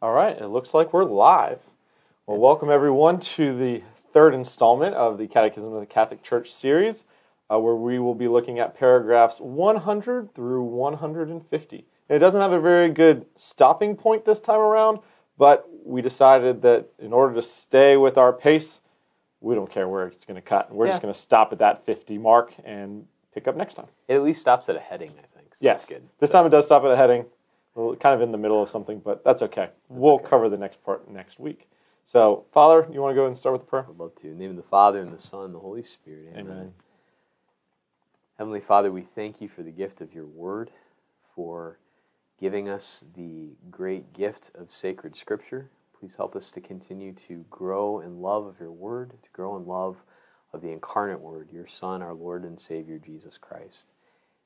All right, it looks like we're live. Well, welcome everyone to the third installment of the Catechism of the Catholic Church series, uh, where we will be looking at paragraphs 100 through 150. It doesn't have a very good stopping point this time around, but we decided that in order to stay with our pace, we don't care where it's going to cut. We're just going to stop at that 50 mark and pick up next time. It at least stops at a heading, I think. So Yes. That's good. This So- time it does stop at a heading. We're kind of in the middle of something, but that's okay. we'll okay. cover the next part next week. So, Father, you want to go and start with the prayer? I'd love to. In the name of the Father, and the Son, and the Holy Spirit. Amen. Amen. Heavenly Father, we thank you for the gift of your word, for giving us the great gift of sacred scripture. Please help us to continue to grow in love of your word, to grow in love of the incarnate word, your Son, our Lord and Savior, Jesus Christ.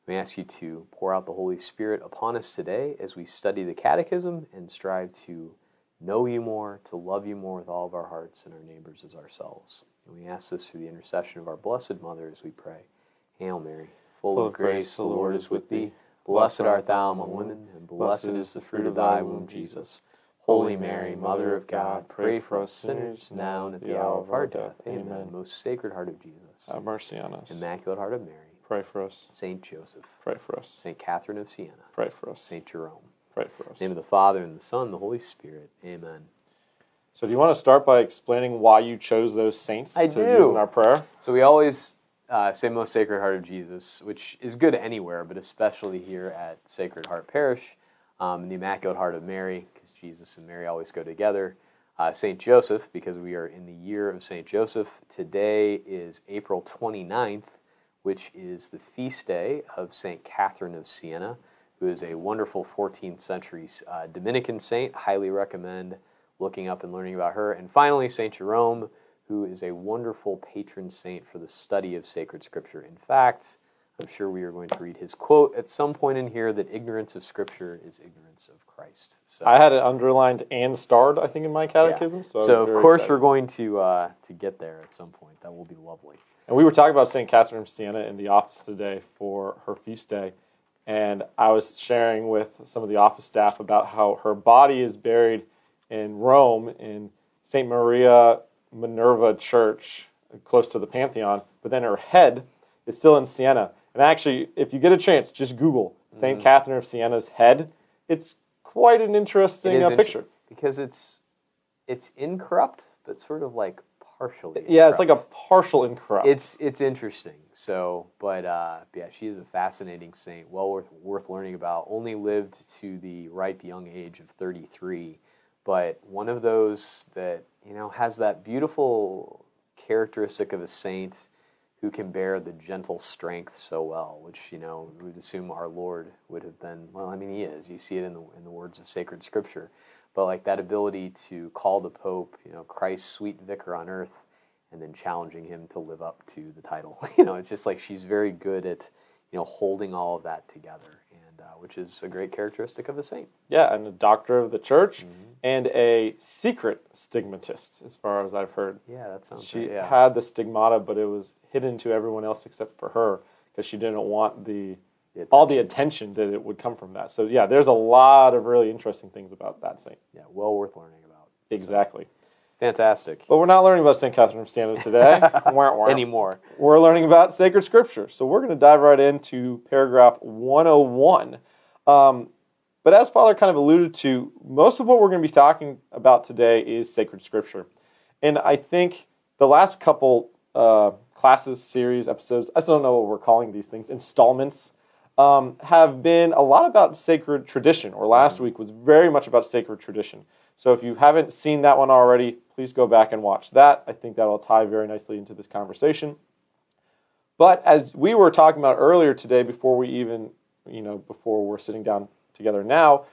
We ask you to pour out the Holy Spirit upon us today as we study the Catechism and strive to know you more, to love you more with all of our hearts and our neighbors as ourselves. And we ask this through the intercession of our Blessed Mother as we pray. Hail Mary, full, of grace, the Lord is with thee. Blessed art thou among women, and blessed is the fruit of thy womb, Jesus. Holy Mary, Mother of God, pray for us sinners now and at the hour of our death. Amen. Most Sacred Heart of Jesus, Have mercy on us. Immaculate Heart of Mary, Pray for us. Saint Joseph, Pray for us. Saint Catherine of Siena, Pray for us. Saint Jerome. Pray for us. In the name of the Father, and the Son, and the Holy Spirit. Amen. So, do you want to start by explaining why you chose those saints I to do. use in our prayer? So we always uh, say Most Sacred Heart of Jesus, which is good anywhere, but especially here at Sacred Heart Parish, um, the Immaculate Heart of Mary, because Jesus and Mary always go together. Uh, Saint Joseph, because we are in the year of Saint Joseph. Today is April 29th, which is the feast day of Saint Catherine of Siena, who is a wonderful 14th century uh, Dominican saint. Highly recommend looking up and learning about her. And finally, Saint Jerome, who is a wonderful patron saint for the study of sacred scripture. In fact, I'm sure we are going to read his quote at some point in here that ignorance of scripture is ignorance of Christ. So, I had it underlined and starred, I think, in my catechism. So, so of course, excited. we're going to uh, to get there at some point. That will be lovely. And we were talking about St. Catherine of Siena in the office today for her feast day. And I was sharing with some of the office staff about how her body is buried in Rome in St. Maria Minerva Church, close to the Pantheon, but then her head is still in Siena. And actually, if you get a chance, just Google saint Mm-hmm. Catherine of Siena's head. It's quite an interesting uh, picture. because it's it's incorrupt, but sort of like partially. Yeah, it's like a partial incorrupt. It's it's interesting. So, but uh, yeah, she is a fascinating saint, well worth worth learning about. Only lived to the ripe young age of 33, but one of those that you know has that beautiful characteristic of a saint who can bear the gentle strength so well, which you know we would assume our Lord would have been. Well, I mean, he is. You see it in the in the words of sacred scripture, but like that ability to call the Pope, you know, Christ's sweet vicar on earth and then challenging him to live up to the title. You know, it's just like she's very good at, you know, holding all of that together, and uh, which is a great characteristic of a saint. Yeah, and a doctor of the church Mm-hmm. and a secret stigmatist, as far as I've heard. Yeah, that sounds. She right. Yeah. had the stigmata, but it was hidden to everyone else except for her because she didn't want the The all the attention that it would come from that. So yeah, there's a lot of really interesting things about that saint. yeah, well worth learning about. Exactly. Fantastic. But we're not learning about St. Catherine of Siena today. Anymore. We're learning about sacred scripture. So we're going to dive right into paragraph 101. Um, but as Father kind of alluded to, most of what we're going to be talking about today is sacred scripture. And I think the last couple uh, classes, series, episodes, I still don't know what we're calling these things, installments, um, have been a lot about sacred tradition, or last week was very much about sacred tradition. So if you haven't seen that one already, please go back and watch that. I think that'll tie very nicely into this conversation. But as we were talking about earlier today, before we even, you know, before we're sitting down together now,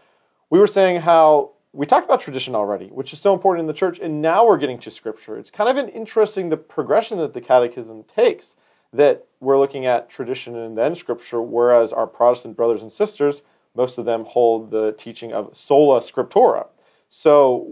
we were saying how we talked about tradition already, which is so important in the church, and now we're getting to scripture. It's kind of an interesting the progression that the catechism takes. That we're looking at tradition and then scripture, whereas our Protestant brothers and sisters, most of them hold the teaching of sola scriptura. So,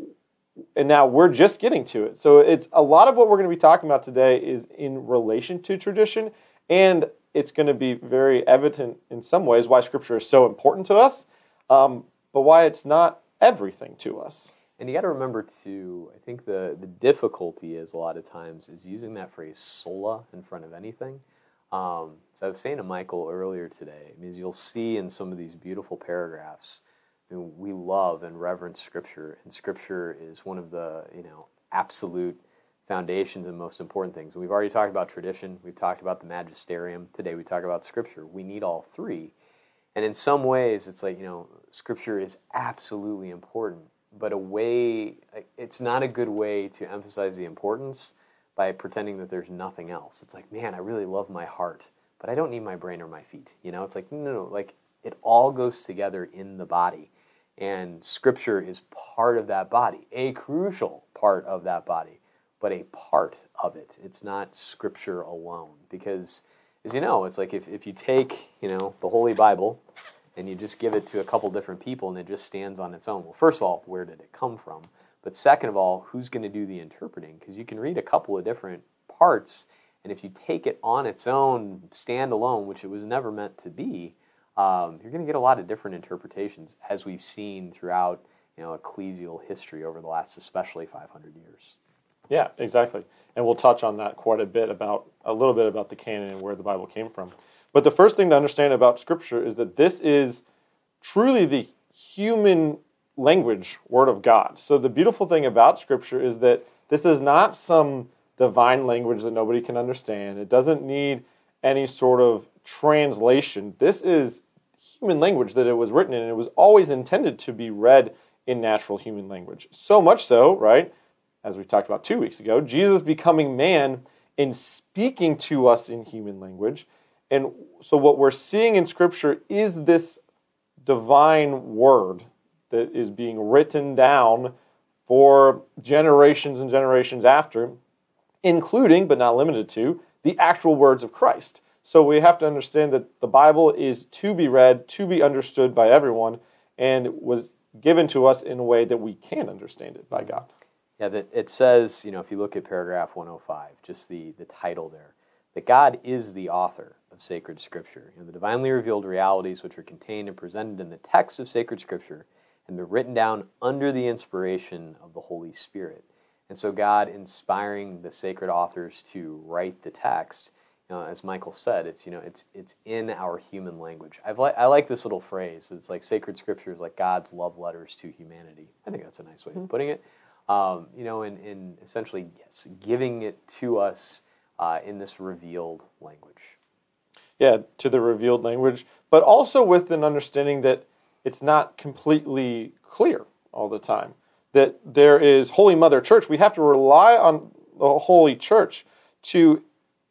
and now we're just getting to it. So it's a lot of what we're going to be talking about today is in relation to tradition, and it's going to be very evident in some ways why Scripture is so important to us, um, but why it's not everything to us. And you got to remember too. I think the the difficulty is a lot of times is using that phrase "sola" in front of anything. Um, so I was saying to Michael earlier today, I mean, you'll see in some of these beautiful paragraphs, I mean, we love and reverence Scripture, and Scripture is one of the you know absolute foundations and most important things. We've already talked about tradition. We've talked about the magisterium. Today we talk about Scripture. We need all three, and in some ways, it's like you know, Scripture is absolutely important, but a way it's not a good way to emphasize the importance by pretending that there's nothing else. It's like, man, I really love my heart, but I don't need my brain or my feet. You know, it's like, no, no, like it all goes together in the body. And scripture is part of that body, a crucial part of that body, but a part of it. It's not scripture alone. Because, as you know, it's like if, if you take, you know, the Holy Bible and you just give it to a couple different people and it just stands on its own. Well, first of all, where did it come from? But second of all, who's going to do the interpreting? Because you can read a couple of different parts, and if you take it on its own, standalone, which it was never meant to be, um, you're going to get a lot of different interpretations, as we've seen throughout you know ecclesial history over the last, especially 500 years. Yeah, exactly, and we'll touch on that quite a bit about a little bit about the canon and where the Bible came from. But the first thing to understand about Scripture is that this is truly the human language, Word of God. So the beautiful thing about Scripture is that this is not some divine language that nobody can understand. It doesn't need any sort of translation. This is human language that it was written in, and it was always intended to be read in natural human language. So much so, right, as we talked about two weeks ago, Jesus becoming man and speaking to us in human language. And so, what we're seeing in Scripture is this divine word that is being written down for generations and generations after, including, but not limited to, the actual words of Christ. So we have to understand that the Bible is to be read, to be understood by everyone, and was given to us in a way that we can understand it by God. Yeah, that it says, you know, if you look at paragraph 105, just the, the title there, that God is the author of sacred scripture. You know, the divinely revealed realities which are contained and presented in the text of sacred scripture and they're written down under the inspiration of the Holy Spirit. And so, God inspiring the sacred authors to write the text, you know, as Michael said, it's you know, it's it's in our human language. I've li- I like this little phrase. It's like sacred scripture is like God's love letters to humanity. I think that's a nice way mm-hmm. of putting it. Um, you know, in, in essentially yes, giving it to us uh, in this revealed language. Yeah, to the revealed language, but also with an understanding that it's not completely clear all the time. That there is Holy Mother Church. We have to rely on the Holy Church to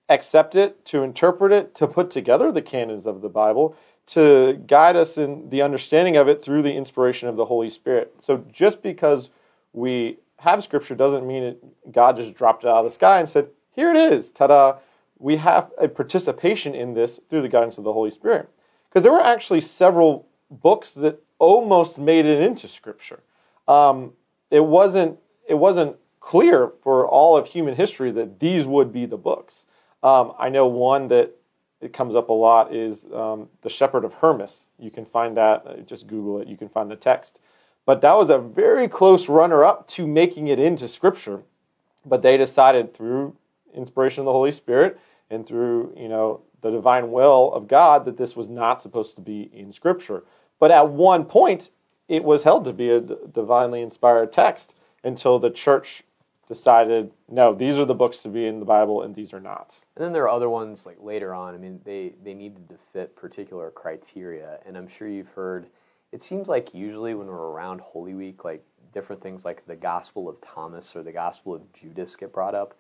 accept it, to interpret it, to put together the canons of the Bible, to guide us in the understanding of it through the inspiration of the Holy Spirit. So just because we have Scripture doesn't mean it, God just dropped it out of the sky and said, here it is, ta da. We have a participation in this through the guidance of the Holy Spirit. Because there were actually several books that almost made it into Scripture. Um, it wasn't it wasn't clear for all of human history that these would be the books. Um, I know one that it comes up a lot is um, the Shepherd of Hermas. You can find that. Uh, just Google it. You can find the text. But that was a very close runner-up to making it into Scripture. But they decided through inspiration of the Holy Spirit and through you know the divine will of God that this was not supposed to be in Scripture. But at one point, it was held to be a divinely inspired text until the church decided, no, these are the books to be in the Bible and these are not. And then there are other ones like later on. I mean, they, they needed to fit particular criteria. And I'm sure you've heard, it seems like usually when we're around Holy Week, like different things like the Gospel of Thomas or the Gospel of Judas get brought up.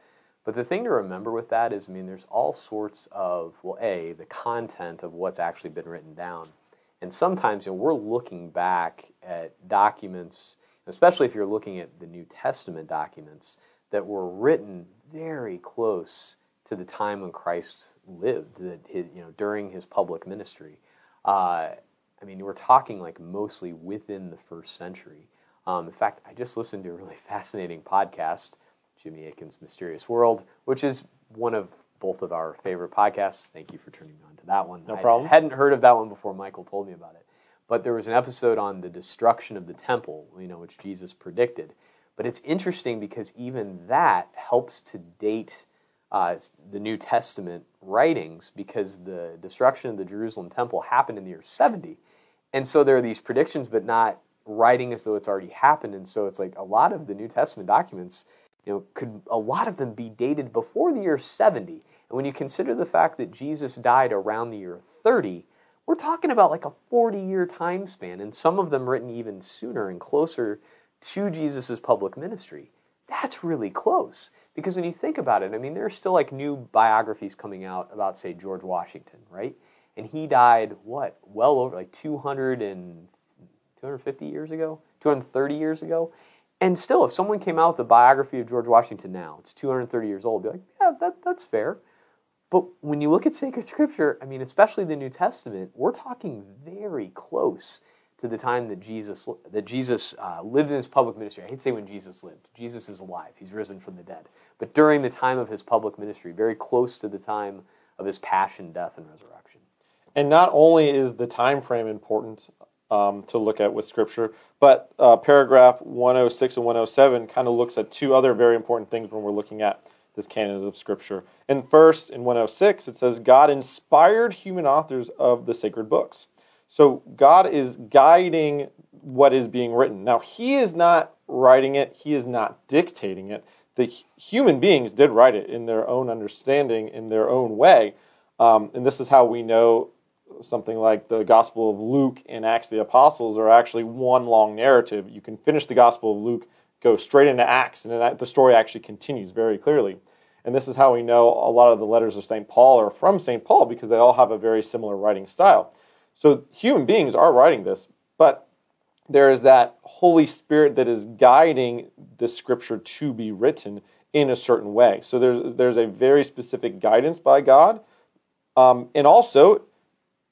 But the thing to remember with that is, I mean, there's all sorts of, well, A, the content of what's actually been written down. And sometimes you know, we're looking back at documents, especially if you're looking at the New Testament documents that were written very close to the time when Christ lived, that his, you know during his public ministry. Uh, I mean, we're talking like mostly within the first century. Um, in fact, I just listened to a really fascinating podcast, Jimmy Akin's Mysterious World, which is one of both of our favorite podcasts. Thank you for turning me on to that one. No problem. I hadn't heard of that one before Michael told me about it. but there was an episode on the destruction of the temple, you know, which Jesus predicted. But it's interesting because even that helps to date uh, the New Testament writings because the destruction of the Jerusalem temple happened in the year 70. And so there are these predictions, but not writing as though it's already happened. And so it's like a lot of the New Testament documents, you know, could a lot of them be dated before the year 70. And when you consider the fact that Jesus died around the year 30, we're talking about like a 40 year time span, and some of them written even sooner and closer to Jesus' public ministry. That's really close. Because when you think about it, I mean, there are still like new biographies coming out about, say, George Washington, right? And he died, what, well over like 200 and 250 years ago, 230 years ago. And still, if someone came out with a biography of George Washington now, it's 230 years old, be like, yeah, that, that's fair. But when you look at sacred scripture, I mean, especially the New Testament, we're talking very close to the time that Jesus that Jesus uh, lived in his public ministry. I hate to say when Jesus lived. Jesus is alive; he's risen from the dead. But during the time of his public ministry, very close to the time of his passion, death, and resurrection. And not only is the time frame important um, to look at with Scripture, but uh, paragraph 106 and 107 kind of looks at two other very important things when we're looking at this canon of Scripture. And first, in 106, it says God inspired human authors of the sacred books. So God is guiding what is being written. Now, He is not writing it, He is not dictating it. The human beings did write it in their own understanding, in their own way. Um, and this is how we know something like the Gospel of Luke and Acts of the Apostles are actually one long narrative. You can finish the Gospel of Luke, go straight into Acts, and the story actually continues very clearly. And this is how we know a lot of the letters of St. Paul are from St. Paul because they all have a very similar writing style. So human beings are writing this, but there is that Holy Spirit that is guiding the scripture to be written in a certain way. So there's there's a very specific guidance by God, um, and also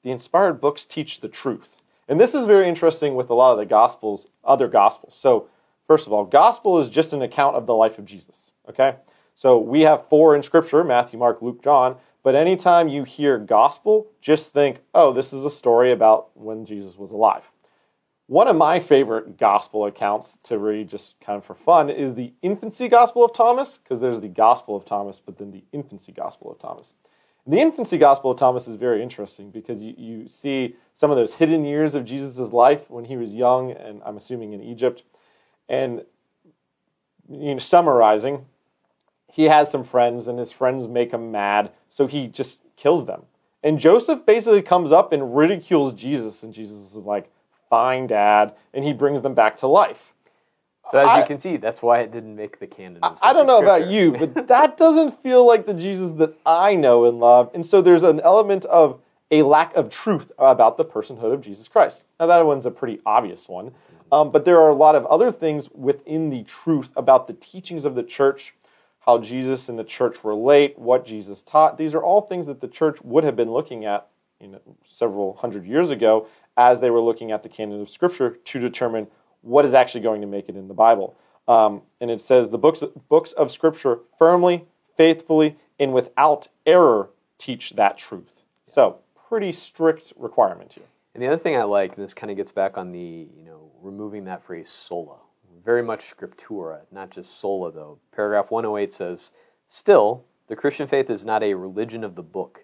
the inspired books teach the truth. And this is very interesting with a lot of the gospels, other gospels. So first of all, gospel is just an account of the life of Jesus. Okay, so we have four in Scripture: Matthew, Mark, Luke, John. But anytime you hear gospel, just think, oh, this is a story about when Jesus was alive. One of my favorite gospel accounts to read, just kind of for fun, is the infancy gospel of Thomas, because there's the gospel of Thomas, but then the infancy gospel of Thomas. The infancy gospel of Thomas is very interesting because you, you see some of those hidden years of Jesus' life when he was young, and I'm assuming in Egypt. And you know, summarizing, he has some friends, and his friends make him mad, so he just kills them. And Joseph basically comes up and ridicules Jesus, and Jesus is like, Fine, Dad, and he brings them back to life. So as I, you can see, that's why it didn't make the canon. I don't know about you, but that doesn't feel like the Jesus that I know and love. And so there's an element of a lack of truth about the personhood of Jesus Christ. Now that one's a pretty obvious one, um, but there are a lot of other things within the truth about the teachings of the church how Jesus and the church relate, what Jesus taught. These are all things that the church would have been looking at you know, several hundred years ago as they were looking at the canon of Scripture to determine what is actually going to make it in the Bible. Um, and it says the books, books of Scripture firmly, faithfully, and without error teach that truth. So, pretty strict requirement here. And the other thing I like, and this kind of gets back on the, you know, removing that phrase sola very much scriptura, not just sola, though. Paragraph 108 says, Still, the Christian faith is not a religion of the book.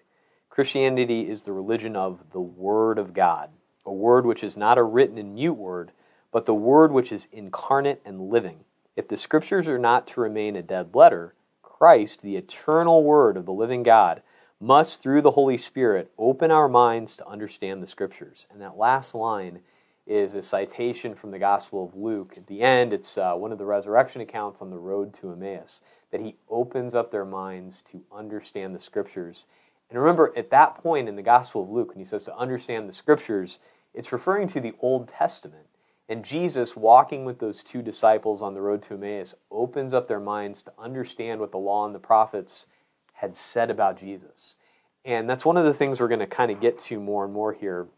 Christianity is the religion of the Word of God, a word which is not a written and mute word, but the word which is incarnate and living. If the Scriptures are not to remain a dead letter, Christ, the eternal Word of the living God, must, through the Holy Spirit, open our minds to understand the Scriptures. And that last line is a citation from the Gospel of Luke. At the end, it's uh, one of the resurrection accounts on the road to Emmaus that he opens up their minds to understand the Scriptures. And remember, at that point in the Gospel of Luke, when he says to understand the Scriptures, it's referring to the Old Testament. And Jesus, walking with those two disciples on the road to Emmaus, opens up their minds to understand what the law and the prophets had said about Jesus. And that's one of the things we're going to kind of get to more and more here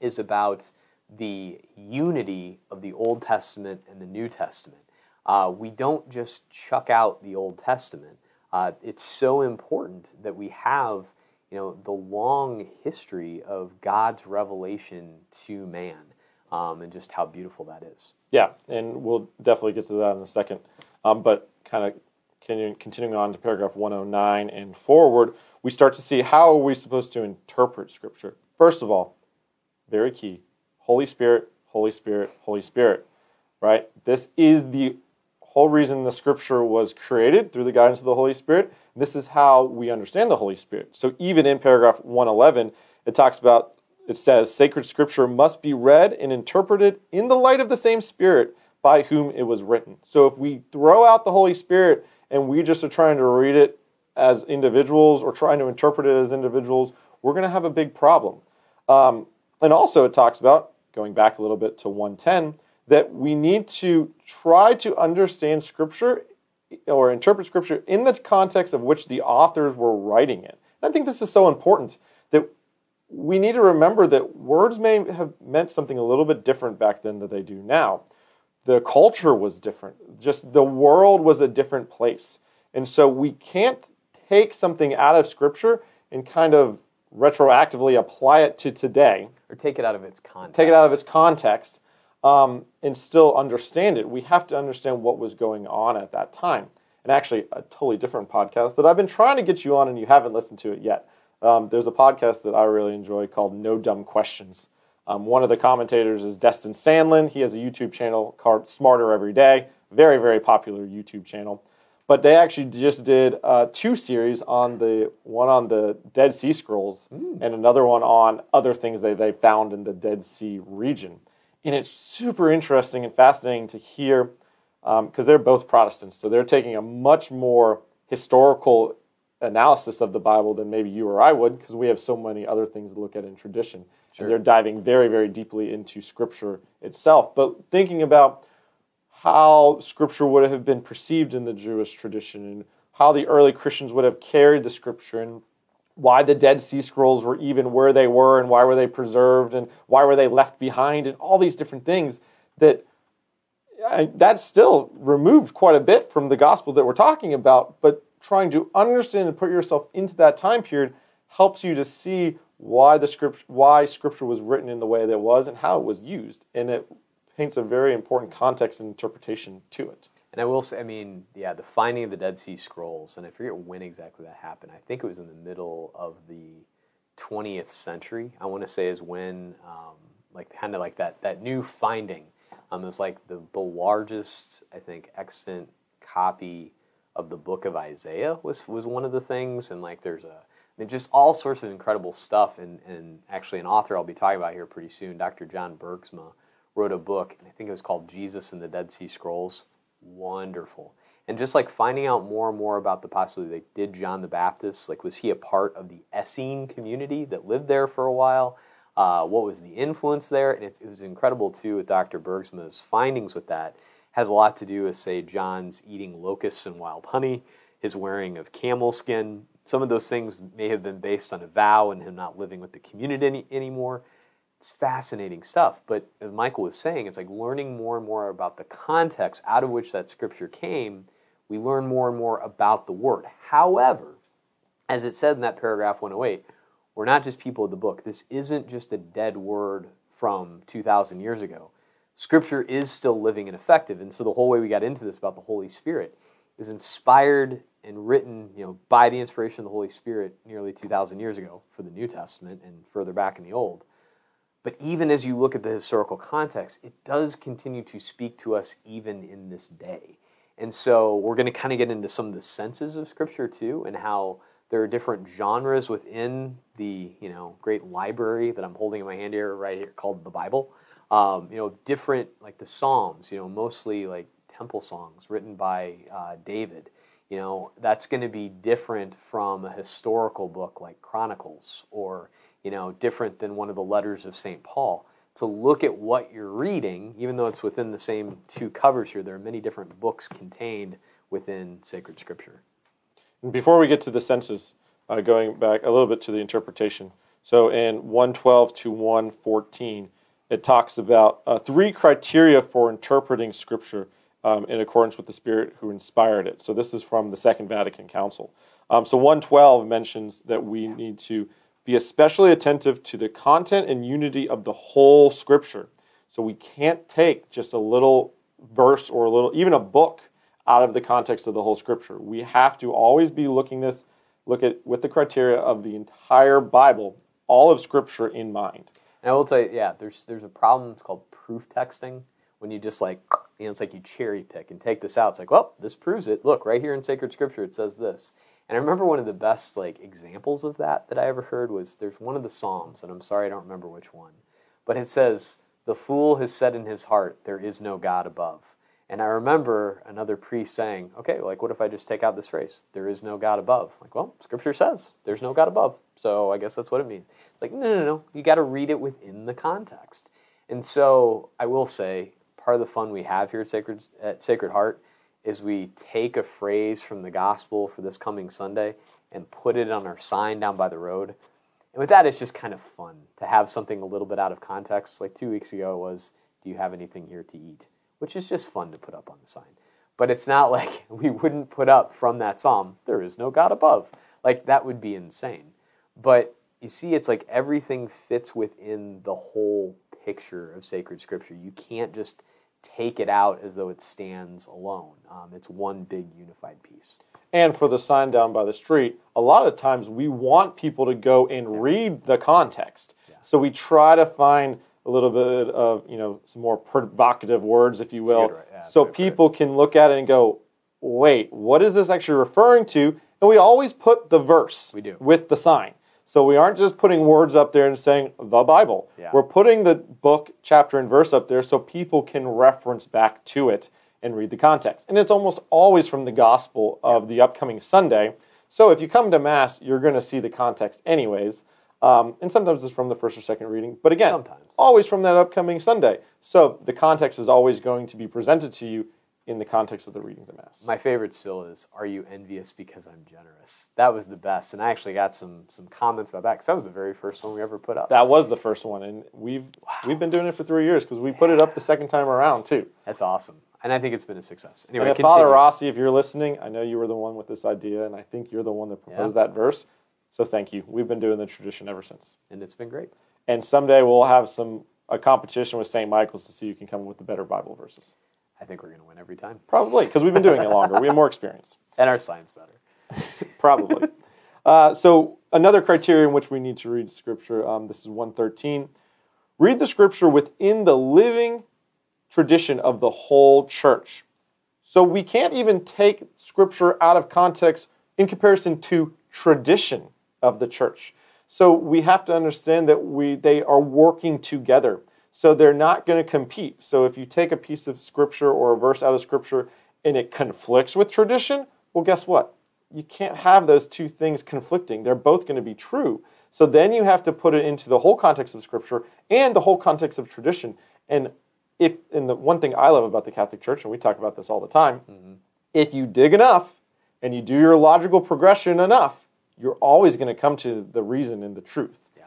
is about the unity of the Old Testament and the New Testament. Uh, we don't just chuck out the Old Testament. Uh, it's so important that we have you know, the long history of God's revelation to man um, and just how beautiful that is. Yeah, and we'll definitely get to that in a second. Um, but kind of continuing, on to paragraph 109 and forward, we start to see how are we supposed to interpret Scripture. First of all, very key, Holy Spirit, Holy Spirit, Holy Spirit, right? This is the whole reason the Scripture was created through the guidance of the Holy Spirit. This is how we understand the Holy Spirit. So even in paragraph 111, it talks about it says sacred scripture must be read and interpreted in the light of the same spirit by whom it was written. So if we throw out the Holy Spirit and we just are trying to read it as individuals or trying to interpret it as individuals, we're going to have a big problem. Um, and also, it talks about, going back a little bit to 110, that we need to try to understand Scripture or interpret Scripture in the context of which the authors were writing it. And I think this is so important that we need to remember that words may have meant something a little bit different back then than they do now. The culture was different, just the world was a different place. And so we can't take something out of Scripture and kind of retroactively apply it to today. Or take it out of its context. Take it out of its context um, and still understand it. We have to understand what was going on at that time. And actually, a totally different podcast that I've been trying to get you on and you haven't listened to it yet. Um, there's a podcast that I really enjoy called No Dumb Questions. Um, one of the commentators is Destin Sandlin. He has a YouTube channel called Smarter Every Day. Very, very popular YouTube channel. But they actually just did uh, two series on the one on the Dead Sea Scrolls mm. and another one on other things that they found in the Dead Sea region. And it's super interesting and fascinating to hear because um, they're both Protestants. So they're taking a much more historical analysis of the Bible than maybe you or I would, because we have so many other things to look at in tradition. Sure. And they're diving very, very deeply into Scripture itself. But thinking about how Scripture would have been perceived in the Jewish tradition and how the early Christians would have carried the Scripture and why the Dead Sea Scrolls were even where they were and why were they preserved and why were they left behind and all these different things that I, that still removed quite a bit from the gospel that we're talking about, but trying to understand and put yourself into that time period helps you to see why the script why scripture was written in the way that it was and how it was used. And it paints a very important context and interpretation to it. And i will say i mean yeah the finding of the dead sea scrolls and i forget when exactly that happened. I think it was in the middle of the 20th century i want to say is when um, like kind of like that that new finding. Um, it was like the, the largest i think extant copy of the book of Isaiah was was one of the things, and like there's a I mean, just all sorts of incredible stuff. And, and actually, an author I'll be talking about here pretty soon, Dr. John Bergsma, wrote a book, and I think it was called Jesus and the Dead Sea Scrolls. Wonderful. And just like finding out more and more about the possibility, like, did John the Baptist, like, was he a part of the Essene community that lived there for a while? Uh, what was the influence there? And it, it was incredible, too, with Dr. Bergsma's findings with that has a lot to do with, say, John's eating locusts and wild honey, his wearing of camel skin. Some of those things may have been based on a vow and him not living with the community any, anymore. It's fascinating stuff. But as Michael was saying, it's like learning more and more about the context out of which that scripture came. We learn more and more about the word. However, as it said in that paragraph 108, we're not just people of the book. This isn't just a dead word from 2,000 years ago. Scripture is still living and effective. And so the whole way we got into this about the Holy Spirit is inspired and written, you know, by the inspiration of the Holy Spirit nearly 2,000 years ago for the New Testament and further back in the Old. But even as you look at the historical context, it does continue to speak to us even in this day. And so we're going to kind of get into some of the senses of Scripture too, and how there are different genres within the you know great library that I'm holding in my hand here, right here, called the Bible um, you know, different like the Psalms, you know, mostly like temple songs written by uh, David. You know, that's going to be different from a historical book like Chronicles, or you know, different than one of the letters of Saint Paul. To look at what you're reading, even though it's within the same two covers here, there are many different books contained within sacred scripture. And before we get to the senses, uh, going back a little bit to the interpretation. So in 112 to 114, it talks about uh, three criteria for interpreting Scripture um, in accordance with the Spirit who inspired it. So this is from the Second Vatican Council. Um, so 112 mentions that we need to be especially attentive to the content and unity of the whole Scripture. So we can't take just a little verse or a little, even a book, out of the context of the whole Scripture. We have to always be looking this, look at with the criteria of the entire Bible, all of Scripture in mind. And I will tell you, yeah, there's there's a problem. It's called proof texting. When you just like, you know, it's like you cherry pick and take this out. It's like, well, this proves it. Look, right here in sacred scripture, it says this. And I remember one of the best like examples of that that I ever heard was there's one of the Psalms, and I'm sorry I don't remember which one, but it says, "The fool has said in his heart, there is no God above." And I remember another priest saying, "Okay, like what if I just take out this phrase, there is no God above?" Like, well, Scripture says there's no God above, so I guess that's what it means. It's like, no, no, no, you got to read it within the context. And so I will say, part of the fun we have here at Sacred at Sacred Heart is we take a phrase from the gospel for this coming Sunday and put it on our sign down by the road. And with that, it's just kind of fun to have something a little bit out of context. Like two weeks ago, it was, Do you have anything here to eat? Which is just fun to put up on the sign. But it's not like we wouldn't put up from that psalm, There is no God above. Like that would be insane. But you see, it's like everything fits within the whole picture of sacred scripture. You can't just take it out as though it stands alone. Um, it's one big unified piece. And for the sign down by the street, a lot of times we want people to go and read the context. Yeah. So we try to find a little bit of, you know, some more provocative words, if you will, right? Yeah, so right. people can look at it and go, wait, what is this actually referring to? And we always put the verse We do. with the sign. So we aren't just putting words up there and saying the Bible. Yeah. We're putting the book, chapter, and verse up there so people can reference back to it and read the context. And it's almost always from the gospel of the upcoming Sunday. So if you come to Mass, you're going to see the context anyways. Um, and sometimes it's from the first or second reading. But again, Sometimes. always from that upcoming Sunday. So the context is always going to be presented to you in the context of the readings of Mass. My favorite still is, "Are you envious because I'm generous?" That was the best, and I actually got some some comments about that because that was the very first one we ever put up. that was the first one, and we've we've been doing it for three years because we put it up the second time around too. That's awesome, and I think it's been a success. Anyway, And. Father Rossi, if you're listening, I know you were the one with this idea, and I think you're the one that proposed that verse. So thank you. We've been doing the tradition ever since. and it's been great. And someday we'll have some a competition with St. Michael's to see who can come up with the better Bible verses. I think we're going to win every time, Probably because we've been doing it longer. We have more experience. and our science better. Probably. uh, so another criteria in which we need to read Scripture. Um, this is one thirteen. Read the Scripture within the living tradition of the whole church. So we can't even take Scripture out of context in comparison to tradition of the church. So we have to understand that we they are working together. So they're not going to compete. So if you take a piece of scripture or a verse out of scripture and it conflicts with tradition, well guess what? You can't have those two things conflicting. They're both going to be true. So then you have to put it into the whole context of scripture and the whole context of tradition. And if and the one thing I love about the Catholic Church, and we talk about this all the time, mm-hmm. if you dig enough and you do your logical progression enough, you're always going to come to the reason and the truth. Yeah.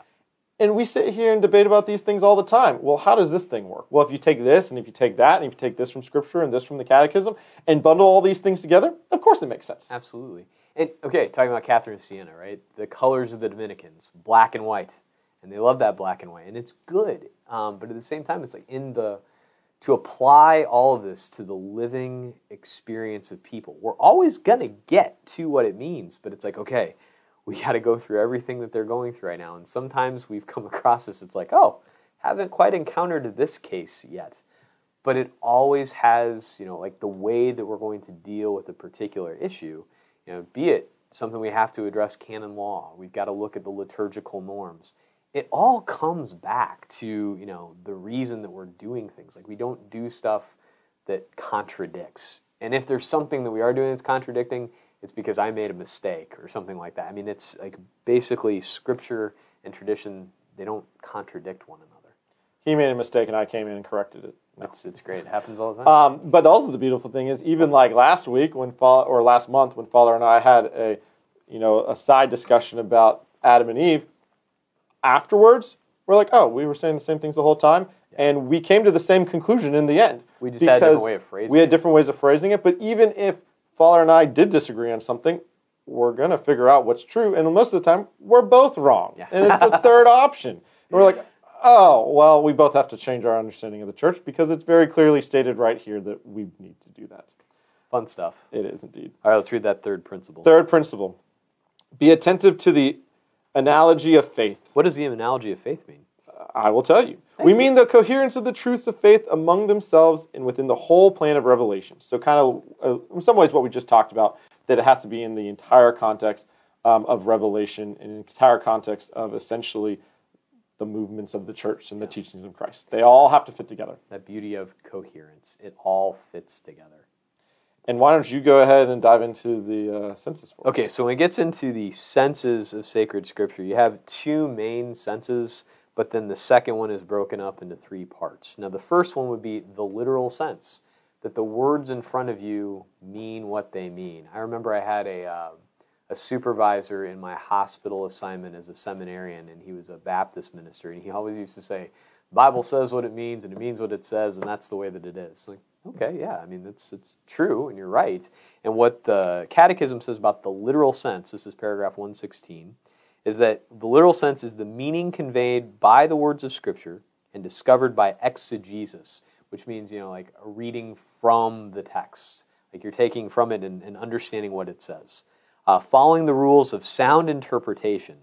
And we sit here and debate about these things all the time. Well, how does this thing work? Well, if you take this and if you take that and if you take this from Scripture and this from the Catechism and bundle all these things together, of course it makes sense. Absolutely. And okay, talking about Catherine of Siena, right? The colors of the Dominicans, black and white, and they love that black and white, and it's good. Um, but at the same time, it's like in the to apply all of this to the living experience of people. We're always gonna get to what it means, but it's like okay, we got to go through everything that they're going through right now, and sometimes we've come across this. It's like oh, haven't quite encountered this case yet but it always has, you know, like the way that we're going to deal with a particular issue, you know, be it something we have to address canon law, we've got to look at the liturgical norms. It all comes back to, you know, the reason that we're doing things. Like we don't do stuff that contradicts. And if there's something that we are doing that's contradicting, it's because I made a mistake or something like that. I mean, it's like basically scripture and tradition, they don't contradict one another. He made a mistake and I came in and corrected it. No. It's, it's great. It happens all the time. Um, but also the beautiful thing is, even like last week when Fa- or last month when Father and I had a, you know, a side discussion about Adam and Eve. Afterwards, we're like, oh, we were saying the same things the whole time, and we came to the same conclusion in the end. We just had a different way of phrasing We had different ways of phrasing it, but even if Father and I did disagree on something, we're going to figure out what's true. And most of the time, we're both wrong. Yeah. and it's the third option. And we're like, oh, well, we both have to change our understanding of the church because it's very clearly stated right here that we need to do that. Fun stuff. It is indeed. All right, let's read that third principle. Third principle be attentive to the analogy of faith. What does the analogy of faith mean? I will tell you. we you. mean the coherence of the truths of faith among themselves and within the whole plan of revelation. So, kind of, uh, in some ways, what we just talked about, that it has to be in the entire context um, of revelation, in the entire context of essentially the movements of the church and the teachings of Christ. They all have to fit together. That beauty of coherence. It all fits together. And why don't you go ahead and dive into the uh, us? Okay, so when it gets into the senses of sacred scripture, you have two main senses, but then the second one is broken up into three parts. Now, the first one would be the literal sense that the words in front of you mean what they mean. I remember I had a, uh, a supervisor in my hospital assignment as a seminarian, and he was a Baptist minister, and he always used to say, Bible says what it means, and it means what it says, and that's the way that it is. Like, okay, yeah, I mean, it's, it's true, and you're right. And what the Catechism says about the literal sense, this is paragraph 116, is that the literal sense is the meaning conveyed by the words of Scripture and discovered by exegesis, which means, you know, like a reading from the text. Like you're taking from it and, and understanding what it says. Uh, following the rules of sound interpretation,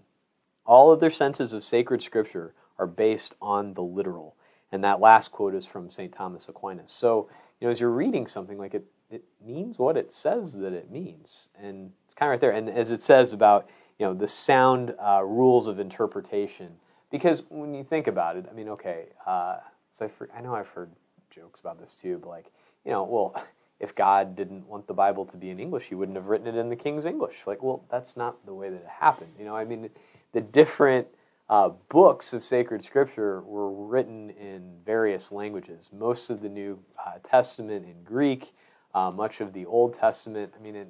all other senses of sacred Scripture are based on the literal. And that last quote is from St. Thomas Aquinas. So, you know, as you're reading something, like it, it means what it says that it means. And it's kind of right there. And as it says about, you know, the sound uh, rules of interpretation, because when you think about it, I mean, okay, uh, so I, I know I've heard jokes about this too, but like, you know, well, if God didn't want the Bible to be in English, he wouldn't have written it in the King's English. Like, well, that's not the way that it happened. You know, I mean, the different uh, books of sacred scripture were written in various languages. Most of the New uh, Testament in Greek, uh, much of the Old Testament, I mean, in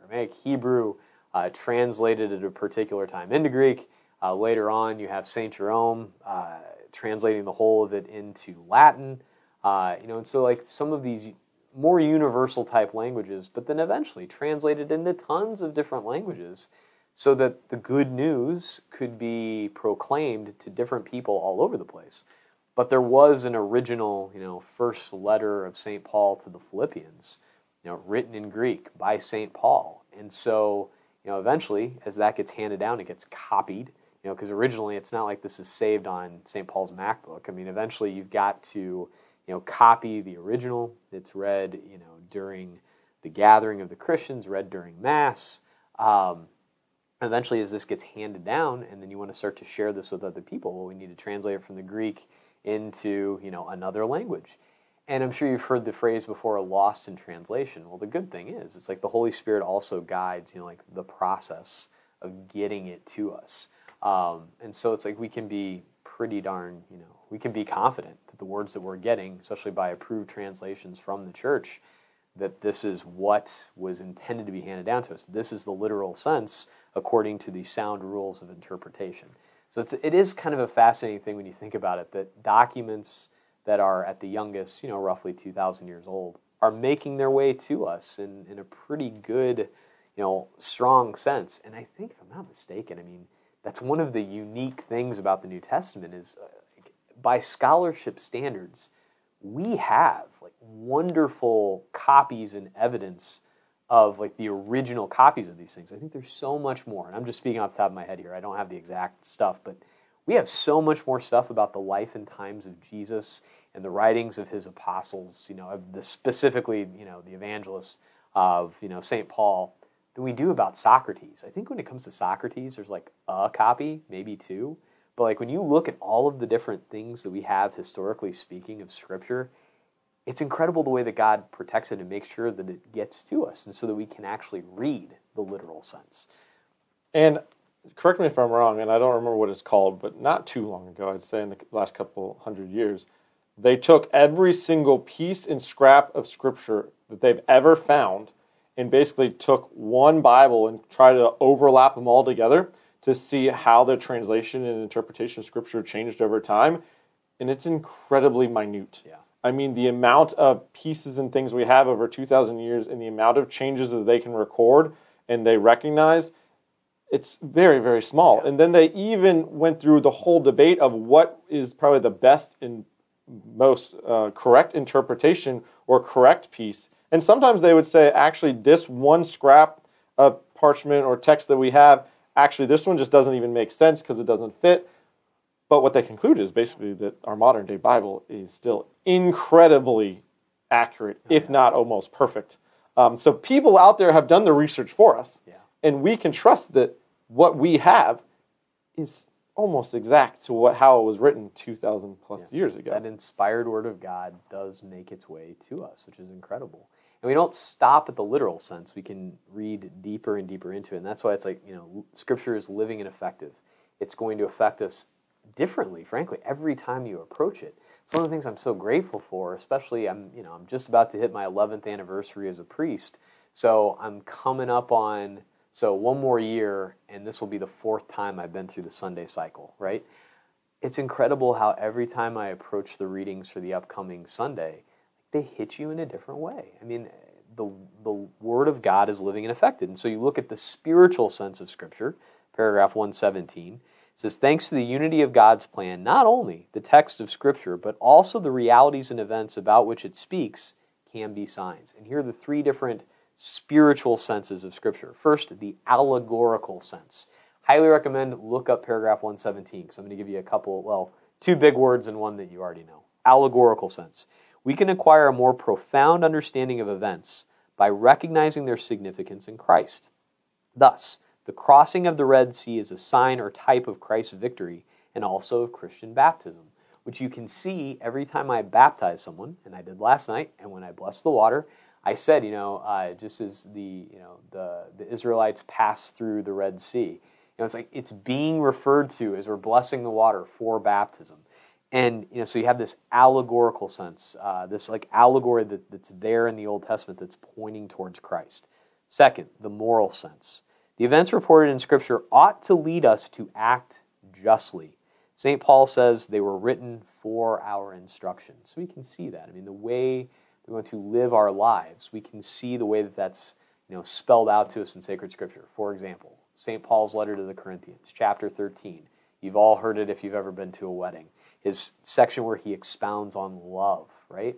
Aramaic, Hebrew, uh, translated at a particular time into Greek. Uh, later on, you have Saint Jerome uh, translating the whole of it into Latin. you know, and so like some of these more universal type languages, but then eventually translated into tons of different languages so that the good news could be proclaimed to different people all over the place. But there was an original, you know, first letter of St. Paul to the Philippians, you know, written in Greek by St. Paul. And so, you know, eventually, as that gets handed down, it gets copied, you know, because originally it's not like this is saved on St. Paul's MacBook. I mean, eventually you've got to, you know, copy the original. It's read, you know, during the gathering of the Christians, read during Mass. Um, eventually as this gets handed down and then you want to start to share this with other people well we need to translate it from the greek into you know another language and i'm sure you've heard the phrase before lost in translation. Well the good thing is it's like the holy spirit also guides you know like the process of getting it to us. Um, and so it's like we can be pretty darn you know we can be confident that the words that we're getting especially by approved translations from the church that this is what was intended to be handed down to us. This is the literal sense according to the sound rules of interpretation. So it's, it is kind of a fascinating thing when you think about it that documents that are at the youngest, you know, roughly 2,000 years old, are making their way to us in, in a pretty good, you know, strong sense. And I think, if I'm not mistaken, I mean, that's one of the unique things about the New Testament is uh, by scholarship standards, we have like wonderful copies and evidence of like the original copies of these things. I think there's so much more, and I'm just speaking off the top of my head here. I don't have the exact stuff, but we have so much more stuff about the life and times of Jesus and the writings of his apostles. You know, the specifically, you know, the evangelists of you know Saint Paul than we do about Socrates. I think when it comes to Socrates, there's like a copy, maybe two. But like when you look at all of the different things that we have historically speaking of Scripture, it's incredible the way that God protects it and makes sure that it gets to us, and so that we can actually read the literal sense. And correct me if I'm wrong, and I don't remember what it's called, but not too long ago, I'd say in the last couple hundred years, they took every single piece and scrap of scripture that they've ever found and basically took one Bible and tried to overlap them all together to see how the translation and interpretation of scripture changed over time. And it's incredibly minute. Yeah. I mean, the amount of pieces and things we have over 2,000 years and the amount of changes that they can record and they recognize, it's very, very small. And then they even went through the whole debate of what is probably the best and most uh, correct interpretation or correct piece. And sometimes they would say, actually, this one scrap of parchment or text that we have, actually, this one just doesn't even make sense because it doesn't fit. But what they concluded is basically that our modern day Bible is still incredibly accurate, if not almost perfect. Um, so people out there have done the research for us, Yeah. and we can trust that what we have is almost exact to what how it was written 2,000 plus years ago. That inspired word of God does make its way to us, which is incredible. And we don't stop at the literal sense. We can read deeper and deeper into it. And that's why it's like, you know, scripture is living and effective. It's going to affect us differently, frankly, every time you approach it. It's one of the things I'm so grateful for, especially I'm, you know, I'm just about to hit my 11th anniversary as a priest. So I'm coming up on so one more year and this will be the fourth time I've been through the Sunday cycle, right? it's incredible how every time I approach the readings for the upcoming Sunday, they hit you in a different way. I mean, the, the Word of God is living and affected. And so you look at the spiritual sense of Scripture, paragraph 117. It says, Thanks to the unity of God's plan, not only the text of Scripture, but also the realities and events about which it speaks can be signs. And here are the three different spiritual senses of Scripture. First, the allegorical sense highly recommend look up paragraph 117 because I'm going to give you a couple, well, two big words and one that you already know. Allegorical sense. We can acquire a more profound understanding of events by recognizing their significance in Christ. Thus, the crossing of the Red Sea is a sign or type of Christ's victory and also of Christian baptism, which you can see every time I baptize someone, and I did last night, and when I bless the water, I said, you know, uh, just as the you know the the Israelites passed through the Red Sea, you know, it's like it's being referred to as we're blessing the water for baptism, and you know, so you have this allegorical sense, uh, this like allegory that, that's there in the Old Testament that's pointing towards Christ. Second, the moral sense. The events reported in Scripture ought to lead us to act justly. St. Paul says they were written for our instruction. So we can see that. I mean, the way we want to live our lives, we can see the way that that's you know, spelled out to us in sacred Scripture. For example, St. Paul's letter to the Corinthians, chapter 13. You've all heard it if you've ever been to a wedding. His section where he expounds on love, right?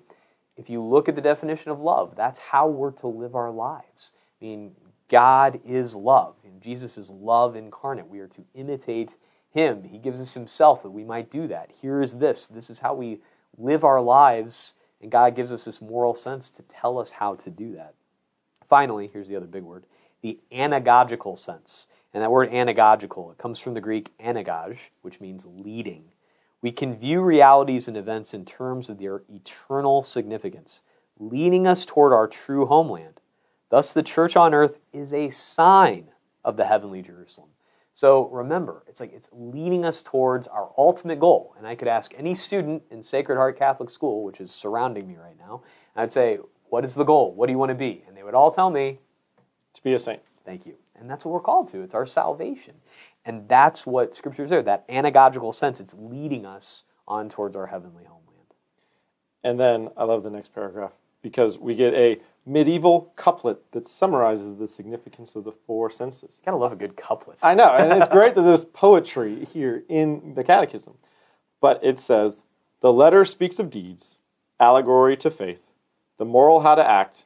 If you look at the definition of love, that's how we're to live our lives. I mean, God is love. And Jesus is love incarnate. We are to imitate him. He gives us himself that we might do that. Here is this. This is how we live our lives, and God gives us this moral sense to tell us how to do that. Finally, here's the other big word the anagogical sense. And that word anagogical, it comes from the Greek anagog, which means leading. We can view realities and events in terms of their eternal significance, leading us toward our true homeland. Thus, the church on earth is a sign of the heavenly Jerusalem. So remember, it's like it's leading us towards our ultimate goal. And I could ask any student in Sacred Heart Catholic School, which is surrounding me right now, I'd say, What is the goal? What do you want to be? And they would all tell me, to be a saint. Thank you. And that's what we're called to. It's our salvation. And that's what Scripture is there, that anagogical sense. It's leading us on towards our heavenly homeland. And then I love the next paragraph because we get a medieval couplet that summarizes the significance of the four senses. Gotta love a good couplet. I know, and it's great that there's poetry here in the Catechism. But it says, the letter speaks of deeds, allegory to faith, the moral how to act,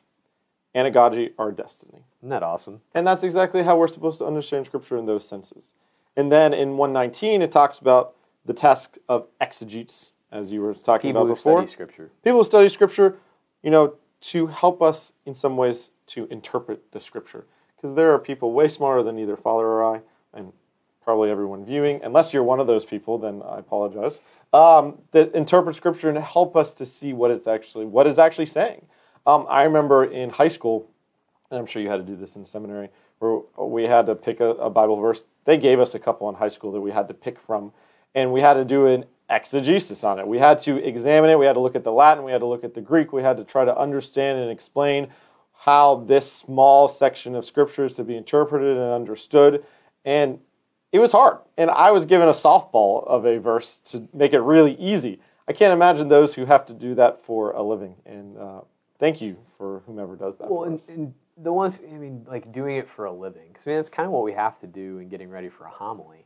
anagogy our destiny. Isn't that awesome? And that's exactly how we're supposed to understand Scripture in those senses. And then in 119, it talks about the task of exegetes, as you were talking People about before. study Scripture. People study Scripture, you know, to help us in some ways to interpret the Scripture. Because there are people way smarter than either Father or I, and probably everyone viewing. Unless you're one of those people, then I apologize. Um, that interpret Scripture and help us to see what it's actually what it's actually saying. Um, I remember in high school, and I'm sure you had to do this in seminary, where we had to pick a, a Bible verse. They gave us a couple in high school that we had to pick from, and we had to do an exegesis on it. We had to examine it. We had to look at the Latin. We had to look at the Greek. We had to try to understand and explain how this small section of Scripture is to be interpreted and understood. And it was hard. And I was given a softball of a verse to make it really easy. I can't imagine those who have to do that for a living. And uh, thank you for whomever does that. Well, and, and the ones, I mean, like doing it for a living. Because, I mean, that's kind of what we have to do in getting ready for a homily.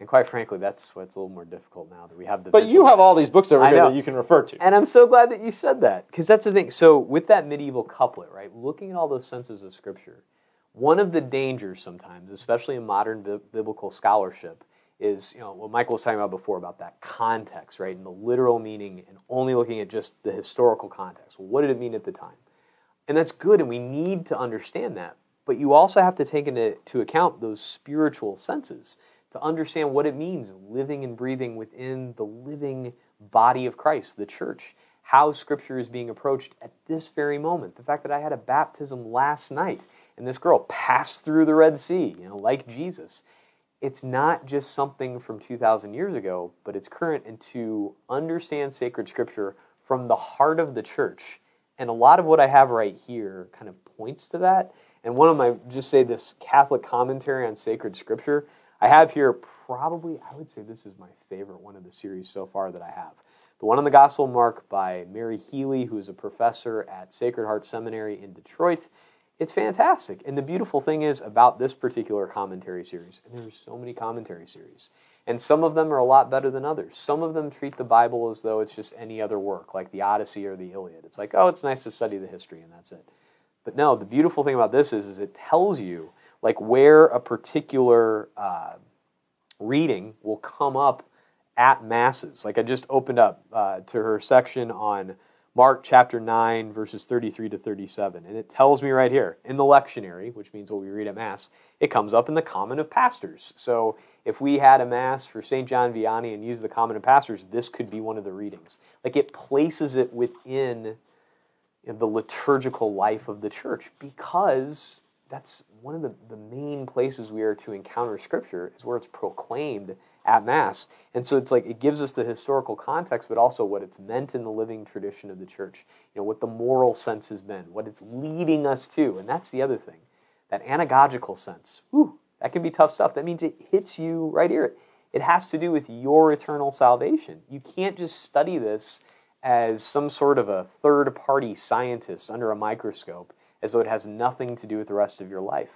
And quite frankly, that's what's a little more difficult now that we have the. but you have all these books over here that you can refer to. And I'm so glad that you said that because that's the thing. So, with that medieval couplet, right, looking at all those senses of Scripture, one of the dangers sometimes, especially in modern bi- biblical scholarship, is you know what Michael was talking about before about that context, right, and the literal meaning, and only looking at just the historical context. Well, what did it mean at the time? And that's good, and we need to understand that. But you also have to take into to account those spiritual senses to understand what it means living and breathing within the living body of Christ, the church. How Scripture is being approached at this very moment. The fact that I had a baptism last night and this girl passed through the Red Sea, you know, like Jesus. It's not just something from 2,000 years ago, but it's current. And to understand sacred Scripture from the heart of the church, and a lot of what I have right here kind of points to that. And one of my, just say this Catholic commentary on sacred scripture, I have here probably, I would say this is my favorite one of the series so far that I have. The one on the Gospel of Mark by Mary Healy, who is a professor at Sacred Heart Seminary in Detroit. It's fantastic. And the beautiful thing is about this particular commentary series, and there's so many commentary series, and some of them are a lot better than others. Some of them treat the Bible as though it's just any other work, like the Odyssey or the Iliad. It's like, oh, it's nice to study the history, and that's it. But no, the beautiful thing about this is, is it tells you like where a particular uh, reading will come up at masses. Like I just opened up uh, to her section on Mark chapter 9, verses 33 to 37. And it tells me right here in the lectionary, which means what we read at Mass, it comes up in the Common of Pastors. So if we had a Mass for St. John Vianney and use the Common of Pastors, this could be one of the readings. Like it places it within the liturgical life of the church because that's one of the, the main places we are to encounter scripture is where it's proclaimed at mass. And so it's like it gives us the historical context but also what it's meant in the living tradition of the church you know what the moral sense has been what it's leading us to. And that's the other thing that anagogical sense. Whew, that can be tough stuff. That means it hits you right here. It has to do with your eternal salvation. You can't just study this as some sort of a third party scientist under a microscope as though it has nothing to do with the rest of your life.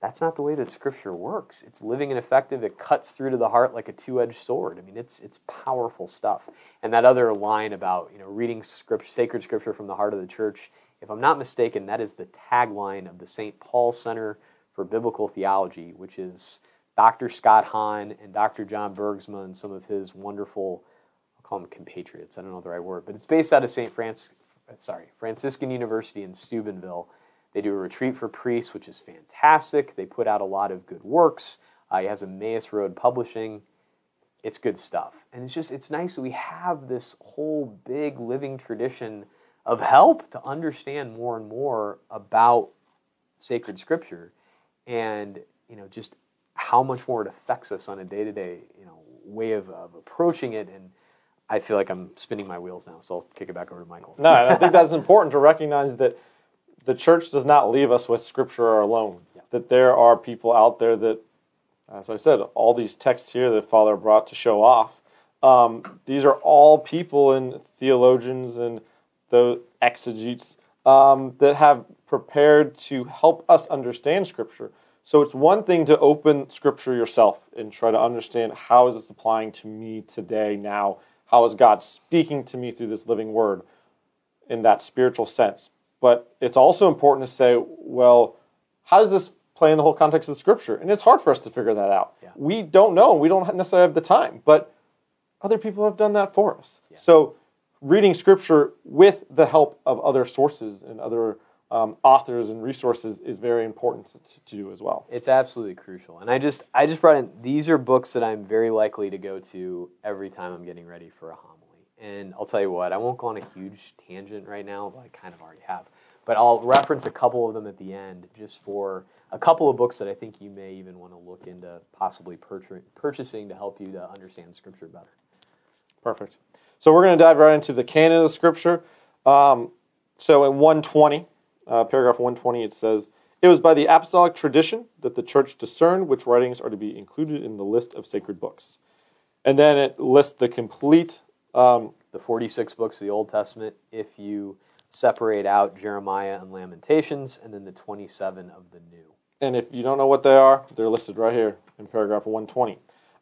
That's not the way that scripture works. It's living and effective. It cuts through to the heart like a two-edged sword. I mean, it's it's powerful stuff. And that other line about, you know, reading script, sacred scripture from the heart of the church, if I'm not mistaken, that is the tagline of the St. Paul Center for Biblical Theology, which is Dr. Scott Hahn and Dr. John Bergsma and some of his wonderful I'll call them compatriots. I don't know the right word, but it's based out of St. Francis, sorry, Franciscan University in Steubenville. They do a retreat for priests, which is fantastic. They put out a lot of good works. Uh, he has Emmaus Road Publishing. It's good stuff, and it's just it's nice that we have this whole big living tradition of help to understand more and more about sacred scripture, and you know just how much more it affects us on a day to day you know way of, of approaching it and I feel like I'm spinning my wheels now, so I'll kick it back over to Michael. No, and I think that's important to recognize that the church does not leave us with scripture alone. Yeah. That there are people out there that, as I said, all these texts here that Father brought to show off, um, these are all people and theologians and the exegetes um, that have prepared to help us understand scripture. So it's one thing to open scripture yourself and try to understand how is this applying to me today, now. How is God speaking to me through this living word in that spiritual sense? But it's also important to say, well, how does this play in the whole context of Scripture? And it's hard for us to figure that out. Yeah. We don't know. We don't necessarily have the time, but other people have done that for us. Yeah. So reading Scripture with the help of other sources and other um, authors and resources is very important to, to do as well. It's absolutely crucial. And I just I just brought in these are books that I'm very likely to go to every time I'm getting ready for a homily. And I'll tell you what, I won't go on a huge tangent right now, but I kind of already have. But I'll reference a couple of them at the end just for a couple of books that I think you may even want to look into possibly purchasing purchasing to help you to understand scripture better. Perfect. So we're going to dive right into the canon of Scripture. Um, so in 120, uh, paragraph 120, it says, It was by the apostolic tradition that the church discerned which writings are to be included in the list of sacred books. And then it lists the complete. Um, The 46 books of the Old Testament, if you separate out Jeremiah and Lamentations, and then the 27 of the New. And if you don't know what they are, they're listed right here in paragraph 120.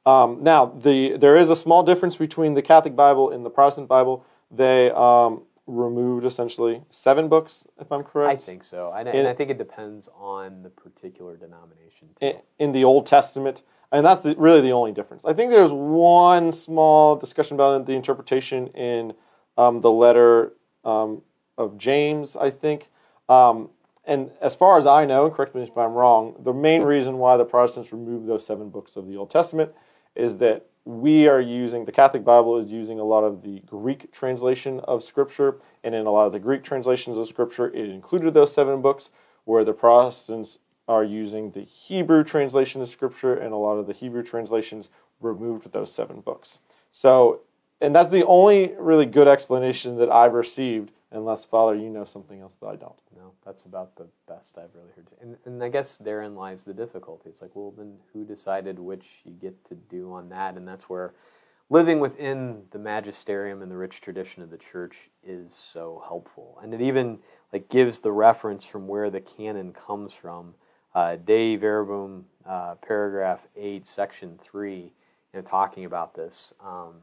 Um, now, the there is a small difference between the Catholic Bible and the Protestant Bible. They um, removed essentially seven books, if I'm correct. I think so. And, and I think it depends on the particular denomination, too. in, the Old Testament, and that's the, really the only difference. I think there's one small discussion about the interpretation in um, the letter um, of James, I think. Um, and as far as I know, and correct me if I'm wrong, the main reason why the Protestants removed those seven books of the Old Testament is that we are using the Catholic Bible is using a lot of the Greek translation of Scripture, and in a lot of the Greek translations of Scripture, it included those seven books, where the Protestants are using the Hebrew translation of Scripture, and a lot of the Hebrew translations removed those seven books. So, and that's the only really good explanation that I've received, unless Father, you know something else that I don't. No, that's about the best I've really heard. And, and I guess therein lies the difficulty. It's like, well, then who decided which you get to do on that? And that's where living within the magisterium and the rich tradition of the church is so helpful. And it even like gives the reference from where the canon comes from. Uh, Dei Verbum, uh, paragraph eight, section three, you know, talking about this. Um,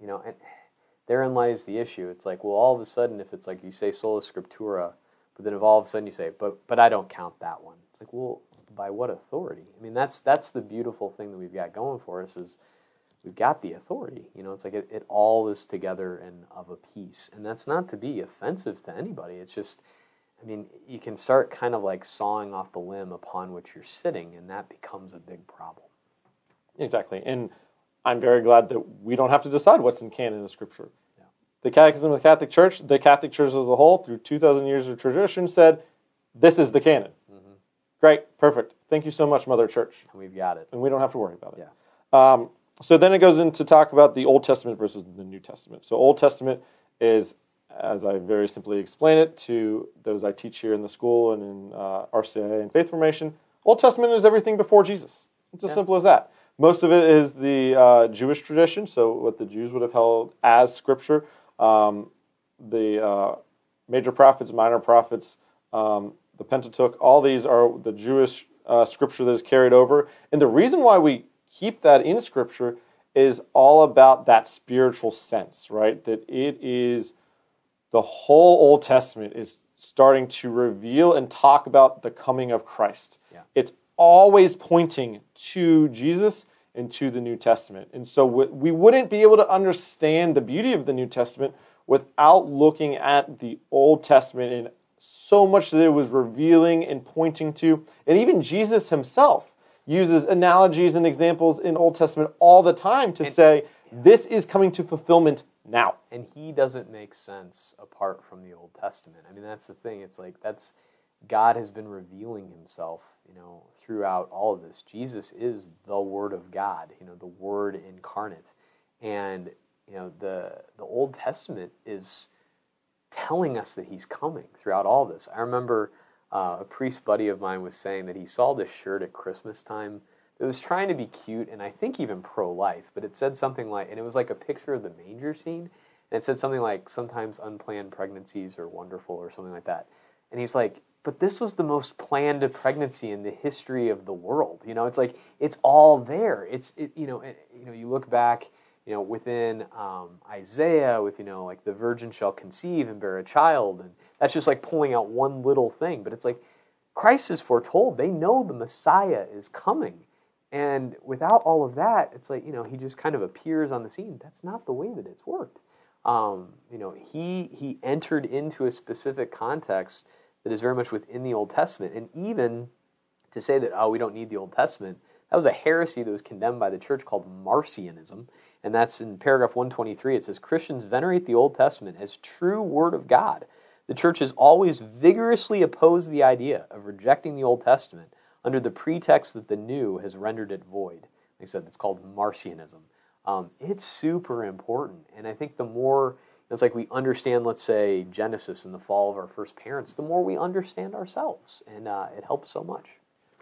you know, and therein lies the issue. It's like, well, all of a sudden, if it's like you say sola scriptura, but then if all of a sudden you say, but but I don't count that one. It's like, well, by what authority? I mean, that's that's the beautiful thing that we've got going for us is we've got the authority. You know, it's like it, it all is together and of a piece, and that's not to be offensive to anybody. It's just, I mean, you can start kind of like sawing off the limb upon which you're sitting, and that becomes a big problem. Exactly. And I'm very glad that we don't have to decide what's in canon of Scripture. Yeah. The Catechism of the Catholic Church, the Catholic Church as a whole, through 2,000 years of tradition, said this is the canon. Mm-hmm. Great, perfect. Thank you so much, Mother Church. We've got it. And we don't have to worry about it. Yeah. Um, so then it goes into talk about the Old Testament versus the New Testament. So Old Testament is, as I very simply explain it to those I teach here in the school and in uh, RCIA and Faith Formation, Old Testament is everything before Jesus. It's as Yeah. simple as that. Most of it is the uh, Jewish tradition, so what the Jews would have held as Scripture. Um, the uh, major prophets, minor prophets, um, the Pentateuch, all these are the Jewish uh, scripture that is carried over. And the reason why we keep that in scripture is all about that spiritual sense, right? That it is the whole Old Testament is starting to reveal and talk about the coming of Christ. Yeah. It's always pointing to Jesus and to the New Testament. And so we wouldn't be able to understand the beauty of the New Testament without looking at the Old Testament and so much that it was revealing and pointing to. And even Jesus himself uses analogies and examples in Old Testament all the time to say, this is coming to fulfillment now. and he doesn't make sense apart from the Old Testament. I mean, that's the thing. It's like that's God has been revealing Himself, you know, throughout all of this. Jesus is the Word of God, you know, the Word incarnate, and you know the the Old Testament is telling us that He's coming throughout all of this. I remember uh, a priest buddy of mine was saying that he saw this shirt at Christmas time. It was trying to be cute and I think even pro life, but it said something like, and it was like a picture of the manger scene, and it said something like, sometimes unplanned pregnancies are wonderful or something like that. And he's like, but this was the most planned pregnancy in the history of the world. You know, it's like, it's all there. It's, it, you know, it, you know, you look back, you know, within um, Isaiah, with, you know, like the virgin shall conceive and bear a child. And that's just like pulling out one little thing. But it's like, Christ is foretold. They know the Messiah is coming. And without all of that, it's like, you know, he just kind of appears on the scene. That's not the way that it's worked. Um, you know, he, he entered into a specific context that is very much within the Old Testament. And even to say that, oh, we don't need the Old Testament, that was a heresy that was condemned by the church called Marcionism. And that's in paragraph 123. It says Christians venerate the Old Testament as true Word of God. The church has always vigorously opposed the idea of rejecting the Old Testament under the pretext that the New has rendered it void. Like said, it's called Marcionism. Um, it's super important. And I think the more, it's like we understand, let's say, Genesis and the fall of our first parents, the more we understand ourselves. And uh, it helps so much.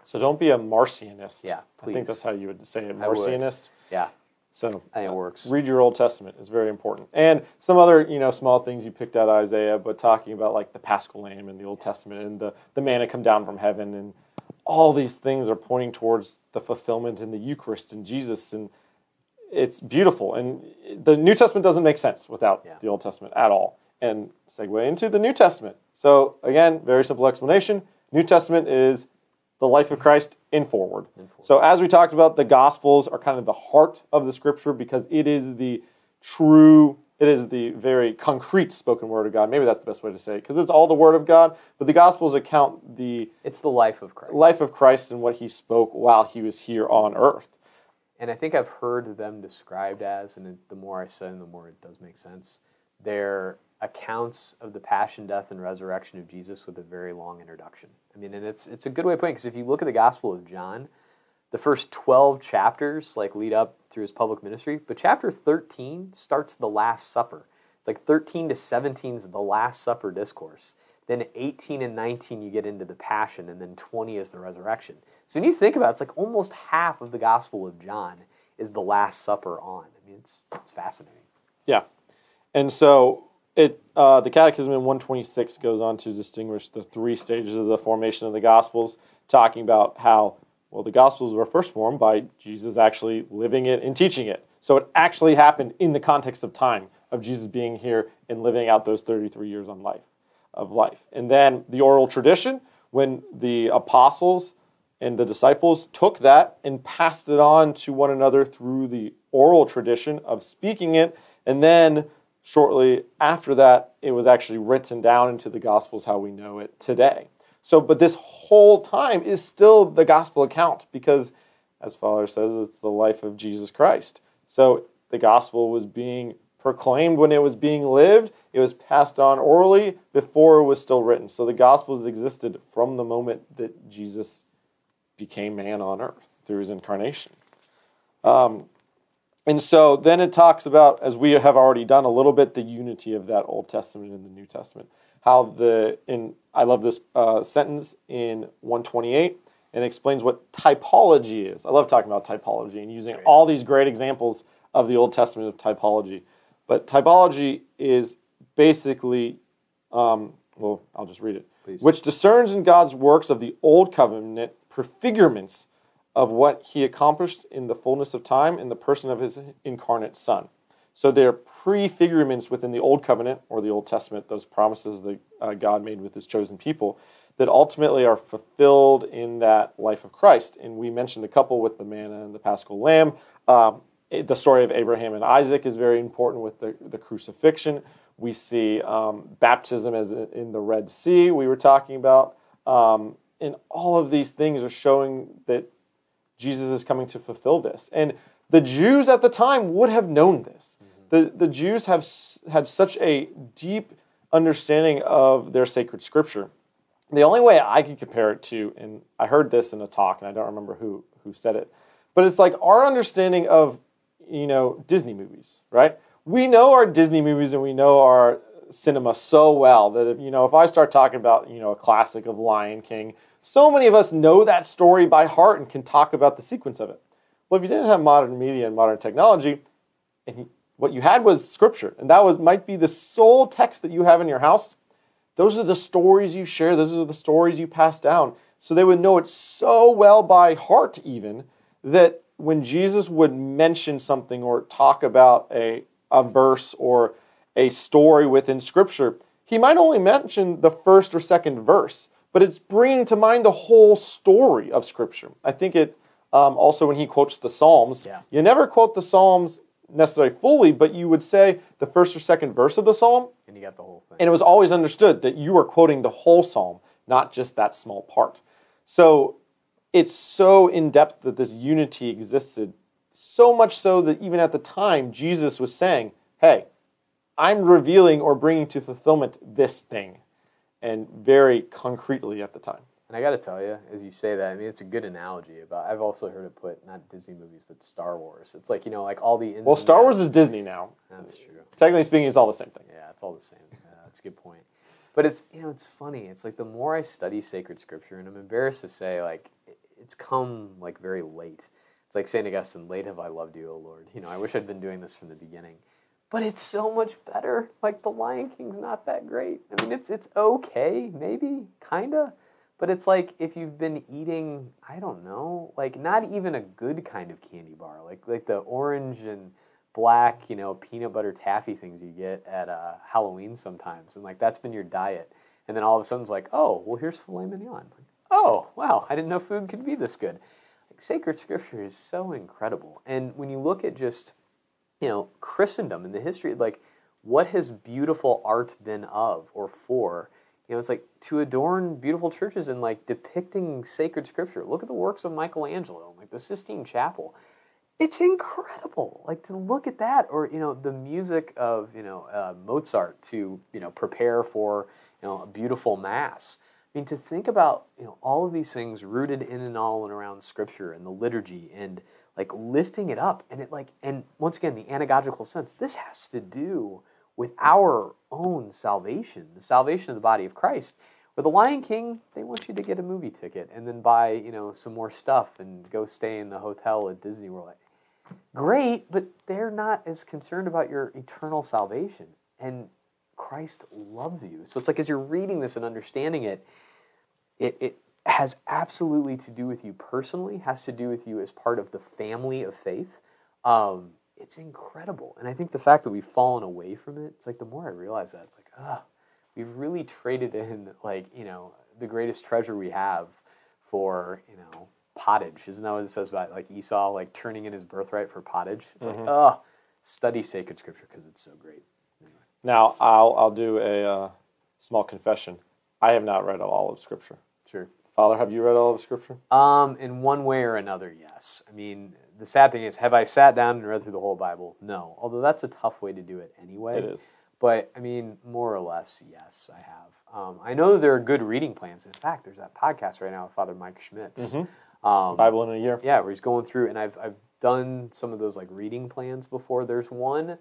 So don't be a Marcionist. Yeah, I think that's how you would say it. Marcionist. Yeah. So it works. read your Old Testament it's very important, and some other you know small things you picked out Isaiah, but talking about like the Paschal Lamb in the Old Testament and the the manna come down from heaven, and all these things are pointing towards the fulfillment in the Eucharist and Jesus, and it's beautiful. And the New Testament doesn't make sense without Yeah. the Old Testament at all. And segue into the New Testament. So again, very simple explanation. New Testament is the life of Christ in forward. So as we talked about, the Gospels are kind of the heart of the Scripture because it is the true, it is the very concrete spoken word of God. Maybe that's the best way to say it because it's all the Word of God. But the Gospels account the It's the life of Christ. life of Christ and what He spoke while He was here on earth. And I think I've heard them described as, and the more I them, the more it does make sense. They're accounts of the passion, death, and resurrection of Jesus with a very long introduction. I mean, and it's it's a good way of putting because if you look at the Gospel of John, the first twelve chapters like lead up through his public ministry, but chapter thirteen starts the Last Supper. It's like thirteen to seventeen is the Last Supper discourse. Then 18 and 19, you get into the Passion, and then 20 is the resurrection. So when you think about it, it's like almost half of the Gospel of John is the Last Supper on. I mean, it's, it's fascinating. Yeah, and so it uh, the Catechism in 126 goes on to distinguish the three stages of the formation of the Gospels, talking about how well the Gospels were first formed by Jesus actually living it and teaching it. So it actually happened in the context of time of Jesus being here and living out those 33 years on life of life, and then the oral tradition when the apostles and the disciples took that and passed it on to one another through the oral tradition of speaking it. And then shortly after that, it was actually written down into the Gospels how we know it today. So, but this whole time is still the gospel account because, as Father says, it's the life of Jesus Christ. So the gospel was being proclaimed when it was being lived, it was passed on orally before it was still written. So the gospels existed from the moment that Jesus became man on earth through his incarnation. Um, and so then it talks about, as we have already done a little bit, the unity of that Old Testament and the New Testament. How the in I love this uh, sentence in 128 and explains what typology is. I love talking about typology and using all these great examples of the Old Testament of typology. But typology is basically, um, well, I'll just read it, Please. which discerns in God's works of the Old Covenant prefigurements of what he accomplished in the fullness of time in the person of his incarnate Son. So they're prefigurements within the Old Covenant or the Old Testament, those promises that uh, God made with his chosen people that ultimately are fulfilled in that life of Christ. And we mentioned a couple with the manna and the paschal lamb. Um, it- the story of Abraham and Isaac is very important with the, the crucifixion. We see um, baptism as in in the Red Sea, we were talking about. Um, and all of these things are showing that Jesus is coming to fulfill this. And the Jews at the time would have known this. Mm-hmm. The, the Jews have s- had such a deep understanding of their sacred scripture. The only way I could compare it to, and I heard this in a talk, and I don't remember who, who said it, but it's like our understanding of, you know, Disney movies, right? We know our Disney movies and we know our cinema so well that if, you know, if I start talking about, you know, a classic of Lion King, so many of us know that story by heart and can talk about the sequence of it. Well, if you didn't have modern media and modern technology, and what you had was scripture, and that was might be the sole text that you have in your house. Those are the stories you share. Those are the stories you pass down. So they would know it so well by heart, even that when Jesus would mention something or talk about a a verse or a story within Scripture, he might only mention the first or second verse, but it's bringing to mind the whole story of Scripture. I think it um, also when he quotes the Psalms, Yeah. you never quote the Psalms necessarily fully, but you would say the first or second verse of the Psalm, And you got the whole thing. and it was always understood that you were quoting the whole Psalm, not just that small part. So it's so in depth that this unity existed, so much so that even at the time, Jesus was saying, Hey, I'm revealing or bringing to fulfillment this thing, and very concretely at the time. And I got to tell you, as you say that, I mean, it's a good analogy about. I've also heard it put not Disney movies, but Star Wars. It's like you know, like all the. Well, Star Wars is Disney now. That's true. Technically speaking, it's all the same thing. Yeah, it's all the same. Yeah, that's a good point. But it's you know, it's funny. It's like the more I study sacred scripture, and I'm embarrassed to say, like, it's come like very late. It's like St. Augustine, late have I loved you, O Lord. You know, I wish I'd been doing this from the beginning. But it's so much better. Like The Lion King's not that great. I mean, it's it's okay, maybe, kinda. But it's like if you've been eating, I don't know, like not even a good kind of candy bar, like like the orange and black, you know, peanut butter taffy things you get at uh, Halloween sometimes, and like that's been your diet, and then all of a sudden it's like, oh, well, here's filet mignon. Like, oh, wow, I didn't know food could be this good. Like sacred scripture is so incredible, and when you look at just, you know, Christendom in the history, like what has beautiful art been of or for? You know, it's like to adorn beautiful churches and like depicting sacred scripture. Look at the works of Michelangelo, like the Sistine Chapel it's incredible like to look at that or you know the music of you know uh, mozart to you know prepare for you know a beautiful mass i mean to think about you know all of these things rooted in and all and around scripture and the liturgy and like lifting it up and it like and once again the anagogical sense this has to do with our own salvation the salvation of the body of christ with the Lion King, they want you to get a movie ticket and then buy, you know, some more stuff and go stay in the hotel at Disney World great, but they're not as concerned about your eternal salvation. And Christ loves you. So it's like as you're reading this and understanding it, it, it has absolutely to do with you personally, has to do with you as part of the family of faith. Um, it's incredible. And I think the fact that we've fallen away from it, it's like the more I realize that, it's like, ah, we've really traded in like, you know, the greatest treasure we have for, you know, pottage. Isn't that what it says about like Esau like turning in his birthright for pottage? It's mm-hmm. like, oh, study sacred scripture because it's so great. Anyway. Now I'll I'll do a uh, small confession. I have not read all of Scripture. Sure. Father, have you read all of Scripture? Um, in one way or another, yes. I mean, the sad thing is, have I sat down and read through the whole Bible? No. Although that's a tough way to do it anyway. It is. But I mean, more or less, yes, I have. Um, I know there are good reading plans. In fact, there's that podcast right now with Father Mike Schmitz. Mm-hmm um, Bible in a year. Yeah, where he's going through, and I've I've done some of those like reading plans before. There's one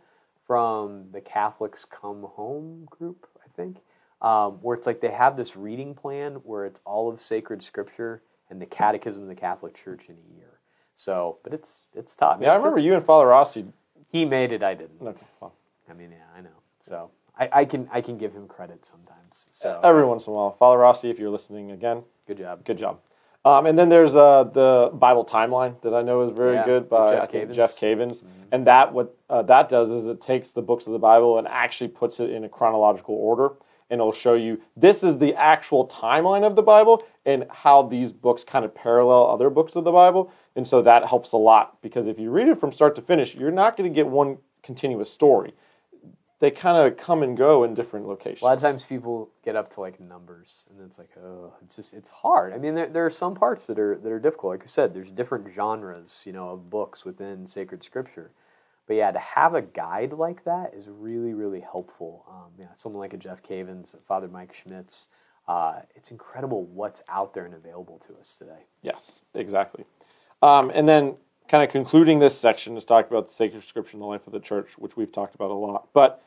from the Catholics Come Home group, I think, um, where it's like they have this reading plan where it's all of sacred scripture and the Catechism of the Catholic Church in a year. So, but it's it's tough. Yeah, it's, I remember you and Father Rossi. He made it. I didn't. Okay, well. I mean, yeah, I know. So I, I can I can give him credit sometimes. So every once in a while, Father Rossi, if you're listening again, good job. Good job. Um, and then there's uh, the Bible timeline that I know is very yeah, good by Jeff Cavins. Jeff Cavins. Mm-hmm. And that what uh, that does is it takes the books of the Bible and actually puts it in a chronological order, and it'll show you this is the actual timeline of the Bible and how these books kind of parallel other books of the Bible. And so that helps a lot because if you read it from start to finish, you're not going to get one continuous story they kind of come and go in different locations. A lot of times people get up to like numbers, and it's like, oh, it's just it's hard. I mean, there, there are some parts that are that are difficult. Like you said, there's different genres, you know, of books within sacred scripture. But yeah, to have a guide like that is really, really helpful. Um, yeah, someone like a Jeff Cavins, Father Mike Schmitz. Uh, it's incredible what's out there and available to us today. Yes, exactly. Um, and then, kind of concluding this section is talk about the sacred scripture and the life of the church, which we've talked about a lot. But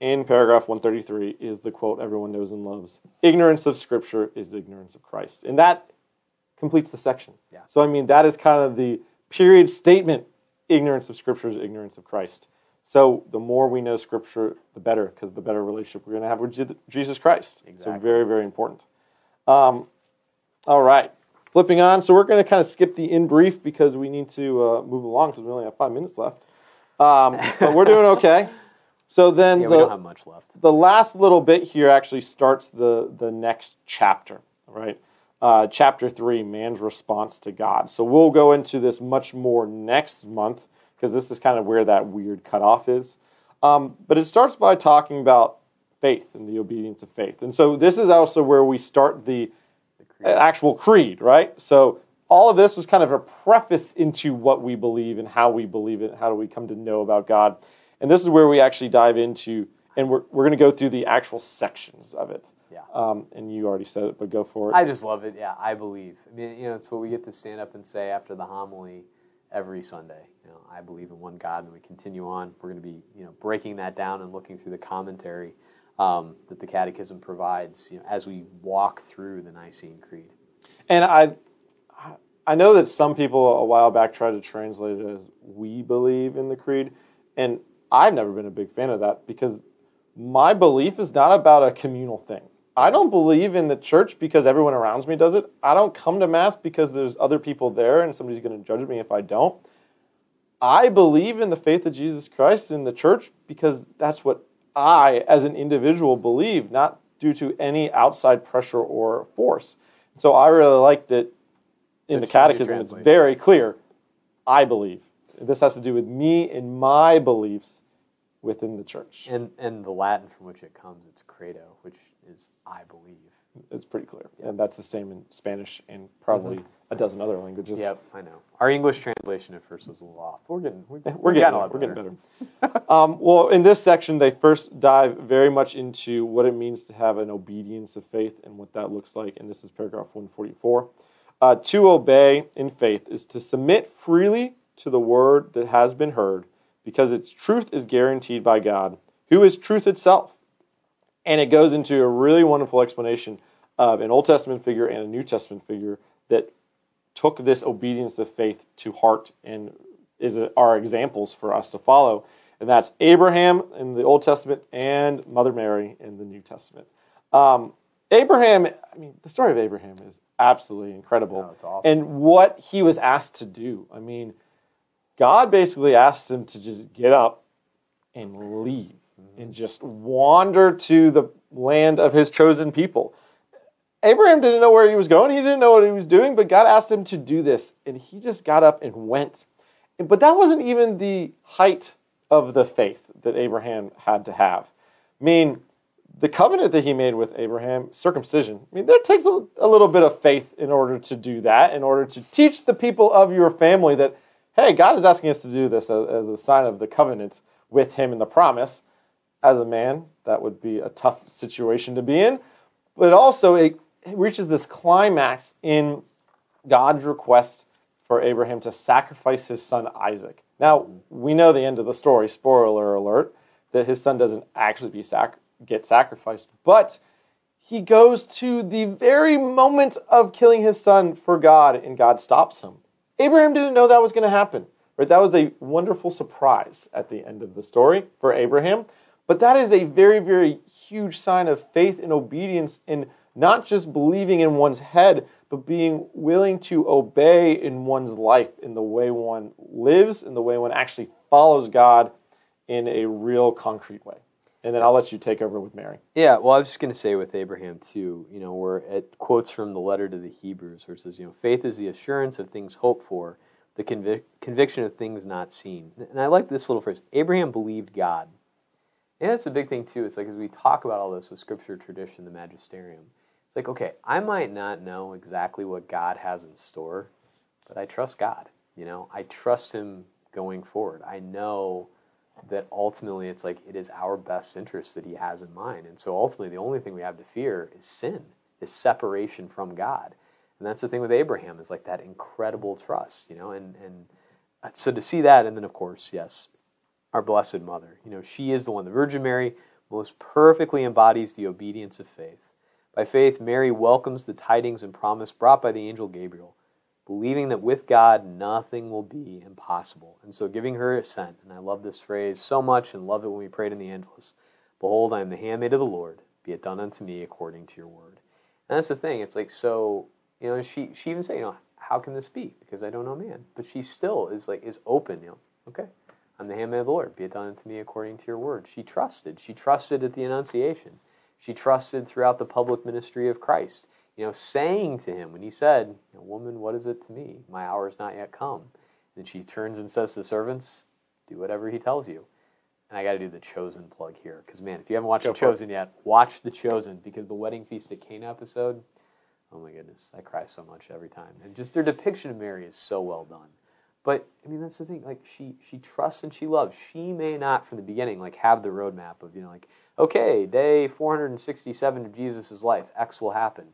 in paragraph 133 is the quote everyone knows and loves ignorance of scripture is ignorance of christ and that completes the section yeah. so i mean that is kind of the period statement ignorance of scripture is ignorance of christ so the more we know scripture the better because the better relationship we're going to have with jesus christ exactly. so very very important um, all right flipping on so we're going to kind of skip the in brief because we need to uh, move along because we only have five minutes left um, but we're doing okay so then yeah, the, we don't have much left. The last little bit here actually starts the, the next chapter, right? Uh, chapter three, man's response to God. So we'll go into this much more next month because this is kind of where that weird cutoff is. Um, but it starts by talking about faith and the obedience of faith. And so this is also where we start the, the creed. actual creed, right? So all of this was kind of a preface into what we believe and how we believe it, how do we come to know about God. And this is where we actually dive into, and we're, we're going to go through the actual sections of it. Yeah. Um, and you already said it, but go for it. I just love it. Yeah, I believe. I mean, you know, it's what we get to stand up and say after the homily every Sunday. You know, I believe in one God, and we continue on. We're going to be, you know, breaking that down and looking through the commentary um, that the Catechism provides, you know, as we walk through the Nicene Creed. And I, I know that some people a while back tried to translate it as "we believe in the creed," and I've never been a big fan of that because my belief is not about a communal thing. I don't believe in the church because everyone around me does it. I don't come to mass because there's other people there and somebody's going to judge me if I don't. I believe in the faith of Jesus Christ in the church because that's what I, as an individual, believe, not due to any outside pressure or force. So I really like that in the catechism, it's very clear I believe. This has to do with me and my beliefs within the church. And and the Latin from which it comes, it's credo, which is I believe. It's pretty clear, and that's the same in Spanish and probably mm-hmm. a dozen other languages. Yep, I know. Our English translation at first was a little off. We're getting we're, we're getting, getting we're getting better. um, well, in this section, they first dive very much into what it means to have an obedience of faith and what that looks like, and this is paragraph one forty four. Uh, to obey in faith is to submit freely to the word that has been heard because its truth is guaranteed by God, who is truth itself. And it goes into a really wonderful explanation of an Old Testament figure and a New Testament figure that took this obedience of faith to heart and is are examples for us to follow. And that's Abraham in the Old Testament and Mother Mary in the New Testament. Um, Abraham, I mean, the story of Abraham is absolutely incredible. Awesome. And what he was asked to do. I mean, God basically asked him to just get up and leave mm-hmm. and just wander to the land of his chosen people. Abraham didn't know where he was going. He didn't know what he was doing, but God asked him to do this, and he just got up and went. But that wasn't even the height of the faith that Abraham had to have. I mean, the covenant that he made with Abraham, circumcision, I mean, there takes a, a little bit of faith in order to do that, in order to teach the people of your family that hey, God is asking us to do this as, as a sign of the covenant with Him and the promise. As a man, that would be a tough situation to be in. But also, it reaches this climax in God's request for Abraham to sacrifice his son Isaac. Now, we know the end of the story, spoiler alert, that his son doesn't actually be sac- get sacrificed, but he goes to the very moment of killing his son for God, and God stops him. Abraham didn't know that was going to happen. Right? That was a wonderful surprise at the end of the story for Abraham. But that is a very, very huge sign of faith and obedience in not just believing in one's head, but being willing to obey in one's life, in the way one lives, in the way one actually follows God in a real concrete way and then I'll let you take over with Mary. Yeah, well, I was just going to say with Abraham too. You know, where it quotes from the letter to the Hebrews, where it says, "You know, faith is the assurance of things hoped for, the convic- conviction of things not seen." And I like this little phrase: Abraham believed God. And that's a big thing too. It's like as we talk about all this with Scripture tradition, the Magisterium. It's like, okay, I might not know exactly what God has in store, but I trust God. You know, I trust Him going forward. I know that ultimately it's like it is our best interest that he has in mind. And so ultimately the only thing we have to fear is sin, is separation from God. And that's the thing with Abraham is like that incredible trust, you know, and and so to see that and then of course, yes, our blessed mother. You know, she is the one, the Virgin Mary most perfectly embodies the obedience of faith. By faith, Mary welcomes the tidings and promise brought by the angel Gabriel believing that with God nothing will be impossible. And so giving her assent, and I love this phrase so much and love it when we prayed in the Angelus Behold, I am the handmaid of the Lord, be it done unto me according to your word. And that's the thing, it's like so, you know, she she even said, you know, how can this be? Because I don't know man. But she still is like is open, you know, okay. I'm the handmaid of the Lord, be it done unto me according to your word. She trusted. She trusted at the Annunciation. She trusted throughout the public ministry of Christ you know, saying to him when he said, Woman, what is it to me? My hour is not yet come. And she turns and says to the servants, Do whatever he tells you. And I got to do the Chosen plug here. Because, man, if you haven't watched Go The Chosen yet, watch The Chosen because the Wedding Feast at Cana episode, oh my goodness, I cry so much every time. And just their depiction of Mary is so well done. But I mean, that's the thing. Like she, she trusts and she loves. She may not, from the beginning, like have the roadmap of you know, like okay, day 467 of Jesus' life, X will happen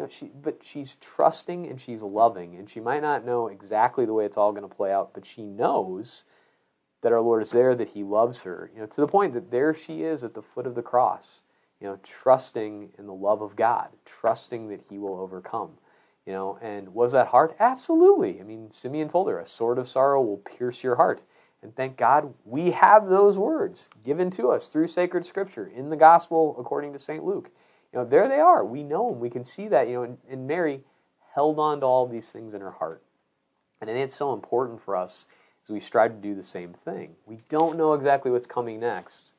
know, she, but she's trusting and she's loving, and she might not know exactly the way it's all going to play out, but she knows that our Lord is there, that He loves her, you know, to the point that there she is at the foot of the cross, you know, trusting in the love of God, trusting that He will overcome. You know, and was that hard? Absolutely. I mean, Simeon told her, a sword of sorrow will pierce your heart. And thank God we have those words given to us through sacred scripture in the gospel according to St. Luke. You know, there they are. We know them. We can see that, you know, and, and Mary held on to all these things in her heart. And it's so important for us as we strive to do the same thing. We don't know exactly what's coming next.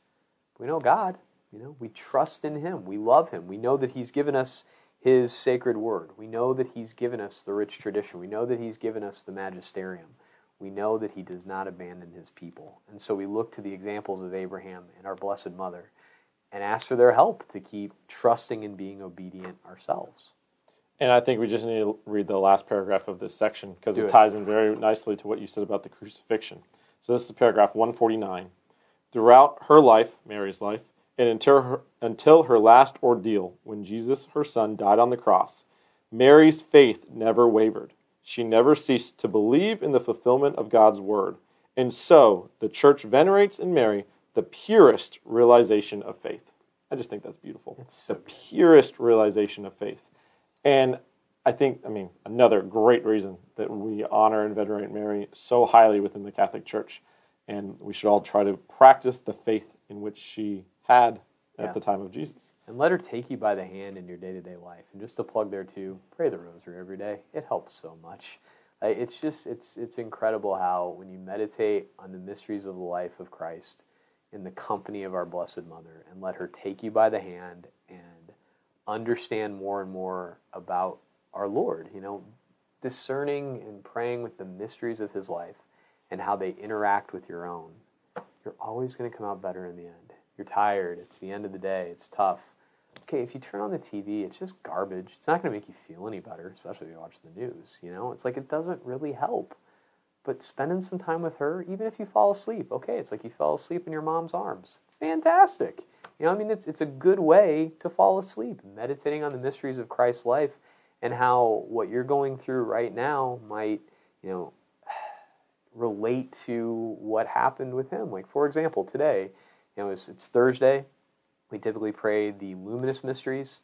We know God. You know, we trust in Him. We love Him. We know that He's given us His sacred word. We know that He's given us the rich tradition. We know that He's given us the magisterium. We know that He does not abandon His people. And so we look to the examples of Abraham and our Blessed Mother and ask for their help to keep trusting and being obedient ourselves. And I think we just need to read the last paragraph of this section because it, it. ties in very nicely to what you said about the crucifixion. So this is paragraph 149. Throughout her life, Mary's life, and until her, until her last ordeal, when Jesus, her son, died on the cross, Mary's faith never wavered. She never ceased to believe in the fulfillment of God's word. And so the church venerates in Mary the purest realization of faith. I just think that's beautiful. It's so the purest realization of faith. And I think, I mean, another great reason that we honor and venerate Mary so highly within the Catholic Church. And we should all try to practice the faith in which she had at Yeah. the time of Jesus. And let her take you by the hand in your day to day life. And just to plug there too, pray the rosary every day. It helps so much. It's just it's it's incredible how when you meditate on the mysteries of the life of Christ in the company of our Blessed Mother and let her take you by the hand and understand more and more about our Lord, you know, discerning and praying with the mysteries of his life and how they interact with your own, you're always going to come out better in the end. You're tired, it's the end of the day, it's tough. Okay, if you turn on the TV, it's just garbage. It's not going to make you feel any better, especially if you watch the news, you know? It's like it doesn't really help. But spending some time with her, even if you fall asleep, okay, it's like you fell asleep in your mom's arms. Fantastic. You know, I mean, it's, it's a good way to fall asleep, meditating on the mysteries of Christ's life and how what you're going through right now might, you know, relate to what happened with him. Like, for example, today, you know, it's, it's Thursday. We typically pray the luminous mysteries.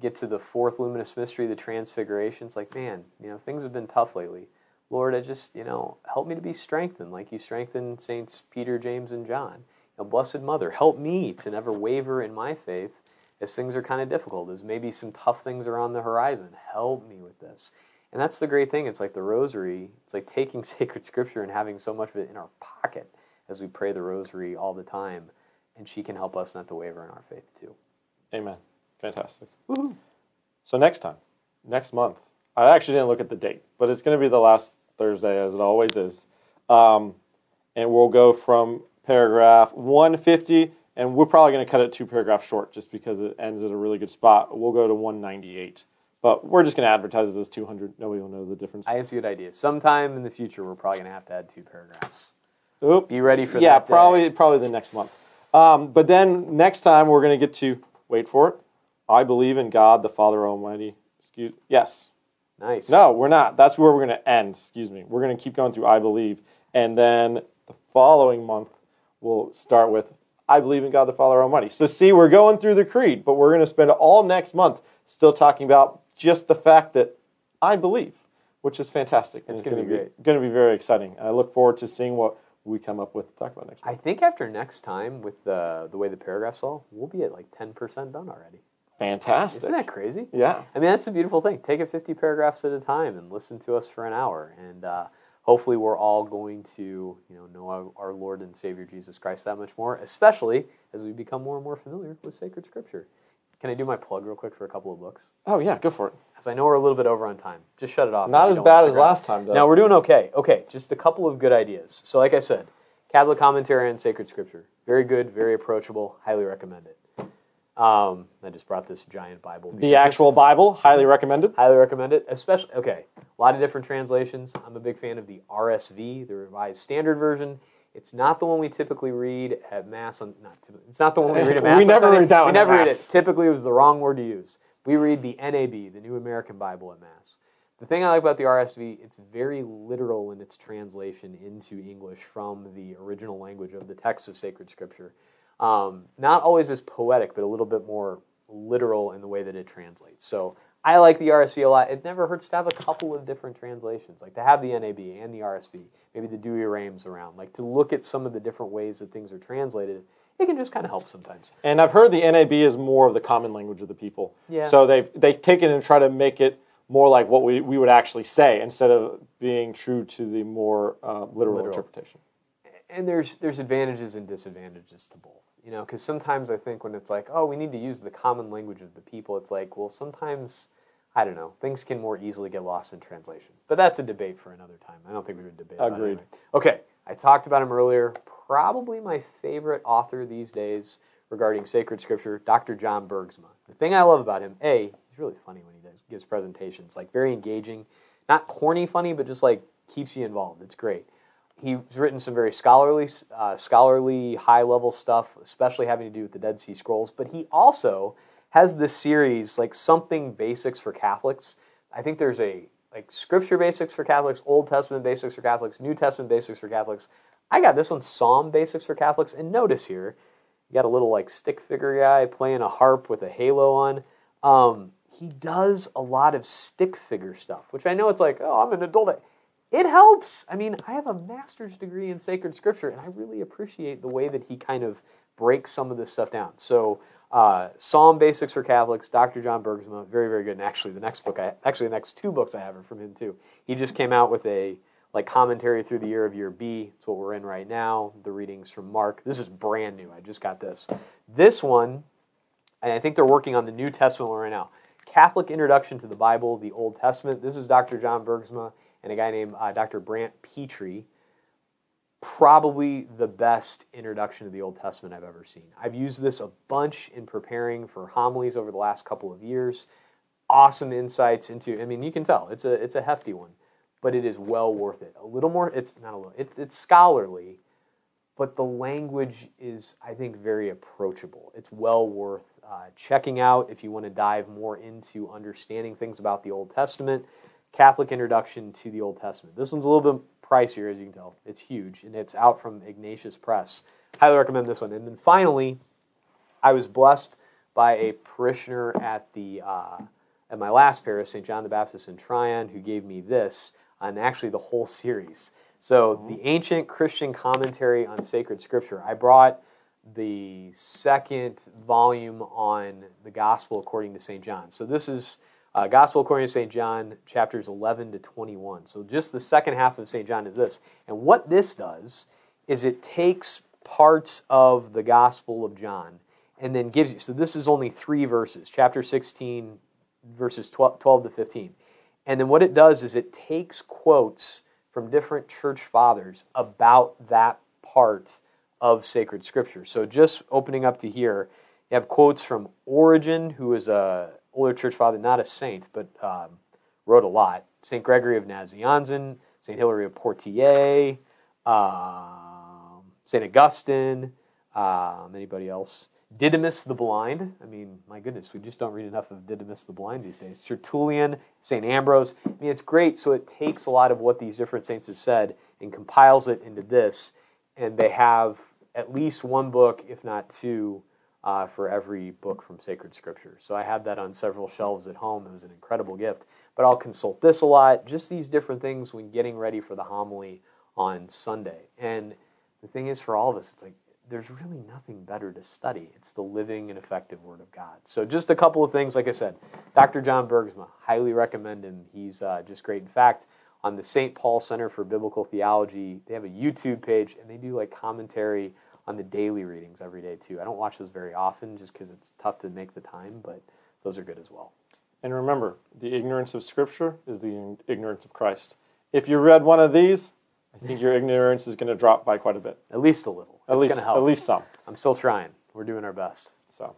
Get to the fourth luminous mystery, the transfiguration. It's like, man, you know, things have been tough lately. Lord, I just, you know, help me to be strengthened like you strengthened Saints Peter, James, and John. You know, Blessed Mother, help me to never waver in my faith as things are kind of difficult, as maybe some tough things are on the horizon. Help me with this. And that's the great thing. It's like the rosary, it's like taking sacred scripture and having so much of it in our pocket as we pray the rosary all the time. And she can help us not to waver in our faith too. Amen. Fantastic. Woohoo. So next time, next month, I actually didn't look at the date, but it's going to be the last Thursday, as it always is. Um, and we'll go from paragraph 150, and we're probably going to cut it two paragraphs short just because it ends at a really good spot. We'll go to 198. But we're just going to advertise it as 200. Nobody will know the difference. I think it's a good idea. Sometime in the future, we're probably going to have to add two paragraphs. Oop. Be ready for yeah, that. Yeah, probably probably the next month. Um, but then next time we're going to get to wait for it. I believe in God the Father Almighty. Excuse yes. Nice. No, we're not. That's where we're going to end. Excuse me. We're going to keep going through I believe, and then the following month we'll start with I believe in God the Father Almighty. So see, we're going through the creed, but we're going to spend all next month still talking about just the fact that I believe, which is fantastic. It's And gonna be great. Going to be very exciting. I look forward to seeing what we come up with to talk about next I think after next time, with the the way the paragraphs all, we'll be at like ten percent done already. Fantastic. Isn't that crazy? Yeah. I mean, that's a beautiful thing. Take it 50 paragraphs at a time and listen to us for an hour. And uh, hopefully, we're all going to you know, know our, our Lord and Savior Jesus Christ that much more, especially as we become more and more familiar with sacred scripture. Can I do my plug real quick for a couple of books? Oh yeah, go for it. Because I know we're a little bit over on time. Just shut it off. Not as bad as last time, though. No, we're doing okay. Okay, just a couple of good ideas. So, like I said, Catholic commentary on sacred scripture. Very good, very approachable. Highly recommend it. Um, I just brought this giant Bible. the actual Bible, highly recommended. Highly recommend it. Especially, okay, a lot of different translations. I'm a big fan of the RSV, the Revised Standard Version. It's not the one we typically read at Mass. On, not it's not the one we read at We Mass. on never Sunday. read that We never read it. Typically, it was the wrong word to use. We read the NAB, the New American Bible at Mass. The thing I like about the RSV, it's very literal in its translation into English from the original language of the text of sacred scripture. Um, not always as poetic, but a little bit more literal in the way that it translates. So I like the RSV a lot. It never hurts to have a couple of different translations, like to have the NAB and the RSV, maybe the Douay-Rheims around, like to look at some of the different ways that things are translated. It can just kind of help sometimes. And I've heard the NAB is more of the common language of the people. Yeah. So they've they've taken and try to make it more like what we, we would actually say instead of being true to the more uh, literal, Literal. interpretation. and there's there's advantages and disadvantages to both you know because sometimes i think when it's like oh we need to use the common language of the people it's like well sometimes i don't know things can more easily get lost in translation. But that's a debate for another time. I don't think we would debate Agreed. anyway. okay i talked about him earlier. Probably my favorite author these days regarding sacred scripture dr john bergsma. The thing i love about him a he's really funny when he does, gives presentations like very engaging. Not corny funny but just like keeps you involved. It's great he's written some very scholarly, uh, scholarly, high-level stuff, especially having to do with the Dead Sea Scrolls. But he also has this series, like something basics for Catholics. I think there's a like Scripture basics for Catholics, Old Testament basics for Catholics, New Testament basics for Catholics. I got this one, Psalm basics for Catholics. And notice here, you got a little like stick figure guy playing a harp with a halo on. Um, he does a lot of stick figure stuff, which I know it's like, oh, I'm an adult it helps. I mean, I have a master's degree in sacred scripture, and I really appreciate the way that he kind of breaks some of this stuff down. So, uh, Psalm Basics for Catholics, Dr. John Bergsma, very, very good. And actually, the next book, I actually the next two books I have are from him too. He just came out with a like commentary through the year of year B. It's what we're in right now. The readings from Mark. This is brand new. I just got this. This one, and I think they're working on the New Testament right now. Catholic Introduction to the Bible, the Old Testament. This is Dr. John Bergsma and a guy named uh, Dr. Brant Pitre. Probably the best introduction to the Old Testament I've ever seen. I've used this a bunch in preparing for homilies over the last couple of years. Awesome insights into. I mean, you can tell it's a it's a hefty one, but it is well worth it. A little more. It's not a little. It's it's scholarly, but the language is I think very approachable. It's well worth uh, checking out if you want to dive more into understanding things about the Old Testament. Catholic Introduction to the Old Testament. This one's a little bit pricier, as you can tell. It's huge, and it's out from Ignatius Press. Highly recommend this one. And then finally, I was blessed by a parishioner at the uh, at my last parish, St. John the Baptist in Tryon, who gave me this, and actually the whole series. So the Ancient Christian Commentary on Sacred Scripture. I brought the second volume on the Gospel according to St. John. So this is uh, Gospel according to St. John, chapters 11 to 21. So just the second half of St. John is this. And what this does is it takes parts of the Gospel of John and then gives you. So this is only three verses, chapter 16, verses 12, 12 to 15. And then what it does is it takes quotes from different church fathers about that part of sacred scripture. So just opening up to here, you have quotes from Origen, who is a older church father, not a saint, but um, wrote a lot. St. Gregory of Nazianzen, St. Hilary of Poitiers, um, St. Augustine, um, anybody else? Didymus the Blind. I mean, my goodness, we just don't read enough of Didymus the Blind these days. Tertullian, St. Ambrose. I mean, it's great. So it takes a lot of what these different saints have said and compiles it into this, and they have at least one book, if not two, uh, for every book from sacred scripture. So I have that on several shelves at home. It was an incredible gift. But I'll consult this a lot, just these different things when getting ready for the homily on Sunday. And the thing is, for all of us, it's like there's really nothing better to study. It's the living and effective Word of God. So just a couple of things, like I said, Dr. John Bergsma, highly recommend him. He's uh, just great. In fact, on the St. Paul Center for Biblical Theology, they have a YouTube page and they do like commentary on the daily readings every day too. I don't watch those very often just because it's tough to make the time, but those are good as well. And remember, the ignorance of Scripture is the ignorance of Christ. If you read one of these, I think your ignorance is going to drop by quite a bit. At least a little. At it's least, help. at least some. I'm still trying. We're doing our best. So,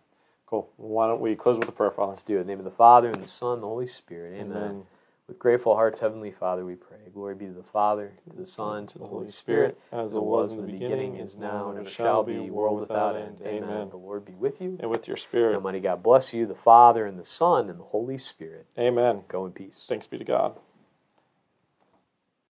cool. Why don't we close with a prayer, Father? Let's do it. In the name of the Father and the Son, and the Holy Spirit. Amen. Amen. With grateful hearts, Heavenly Father, we pray. Glory be to the Father, to the Son, to the Holy Spirit, as it was in the beginning, is now, and ever shall be, world without end. Amen. The Lord be with you. And with your spirit. Almighty God bless you, the Father and the Son and the Holy Spirit. Amen. Go in peace. Thanks be to God.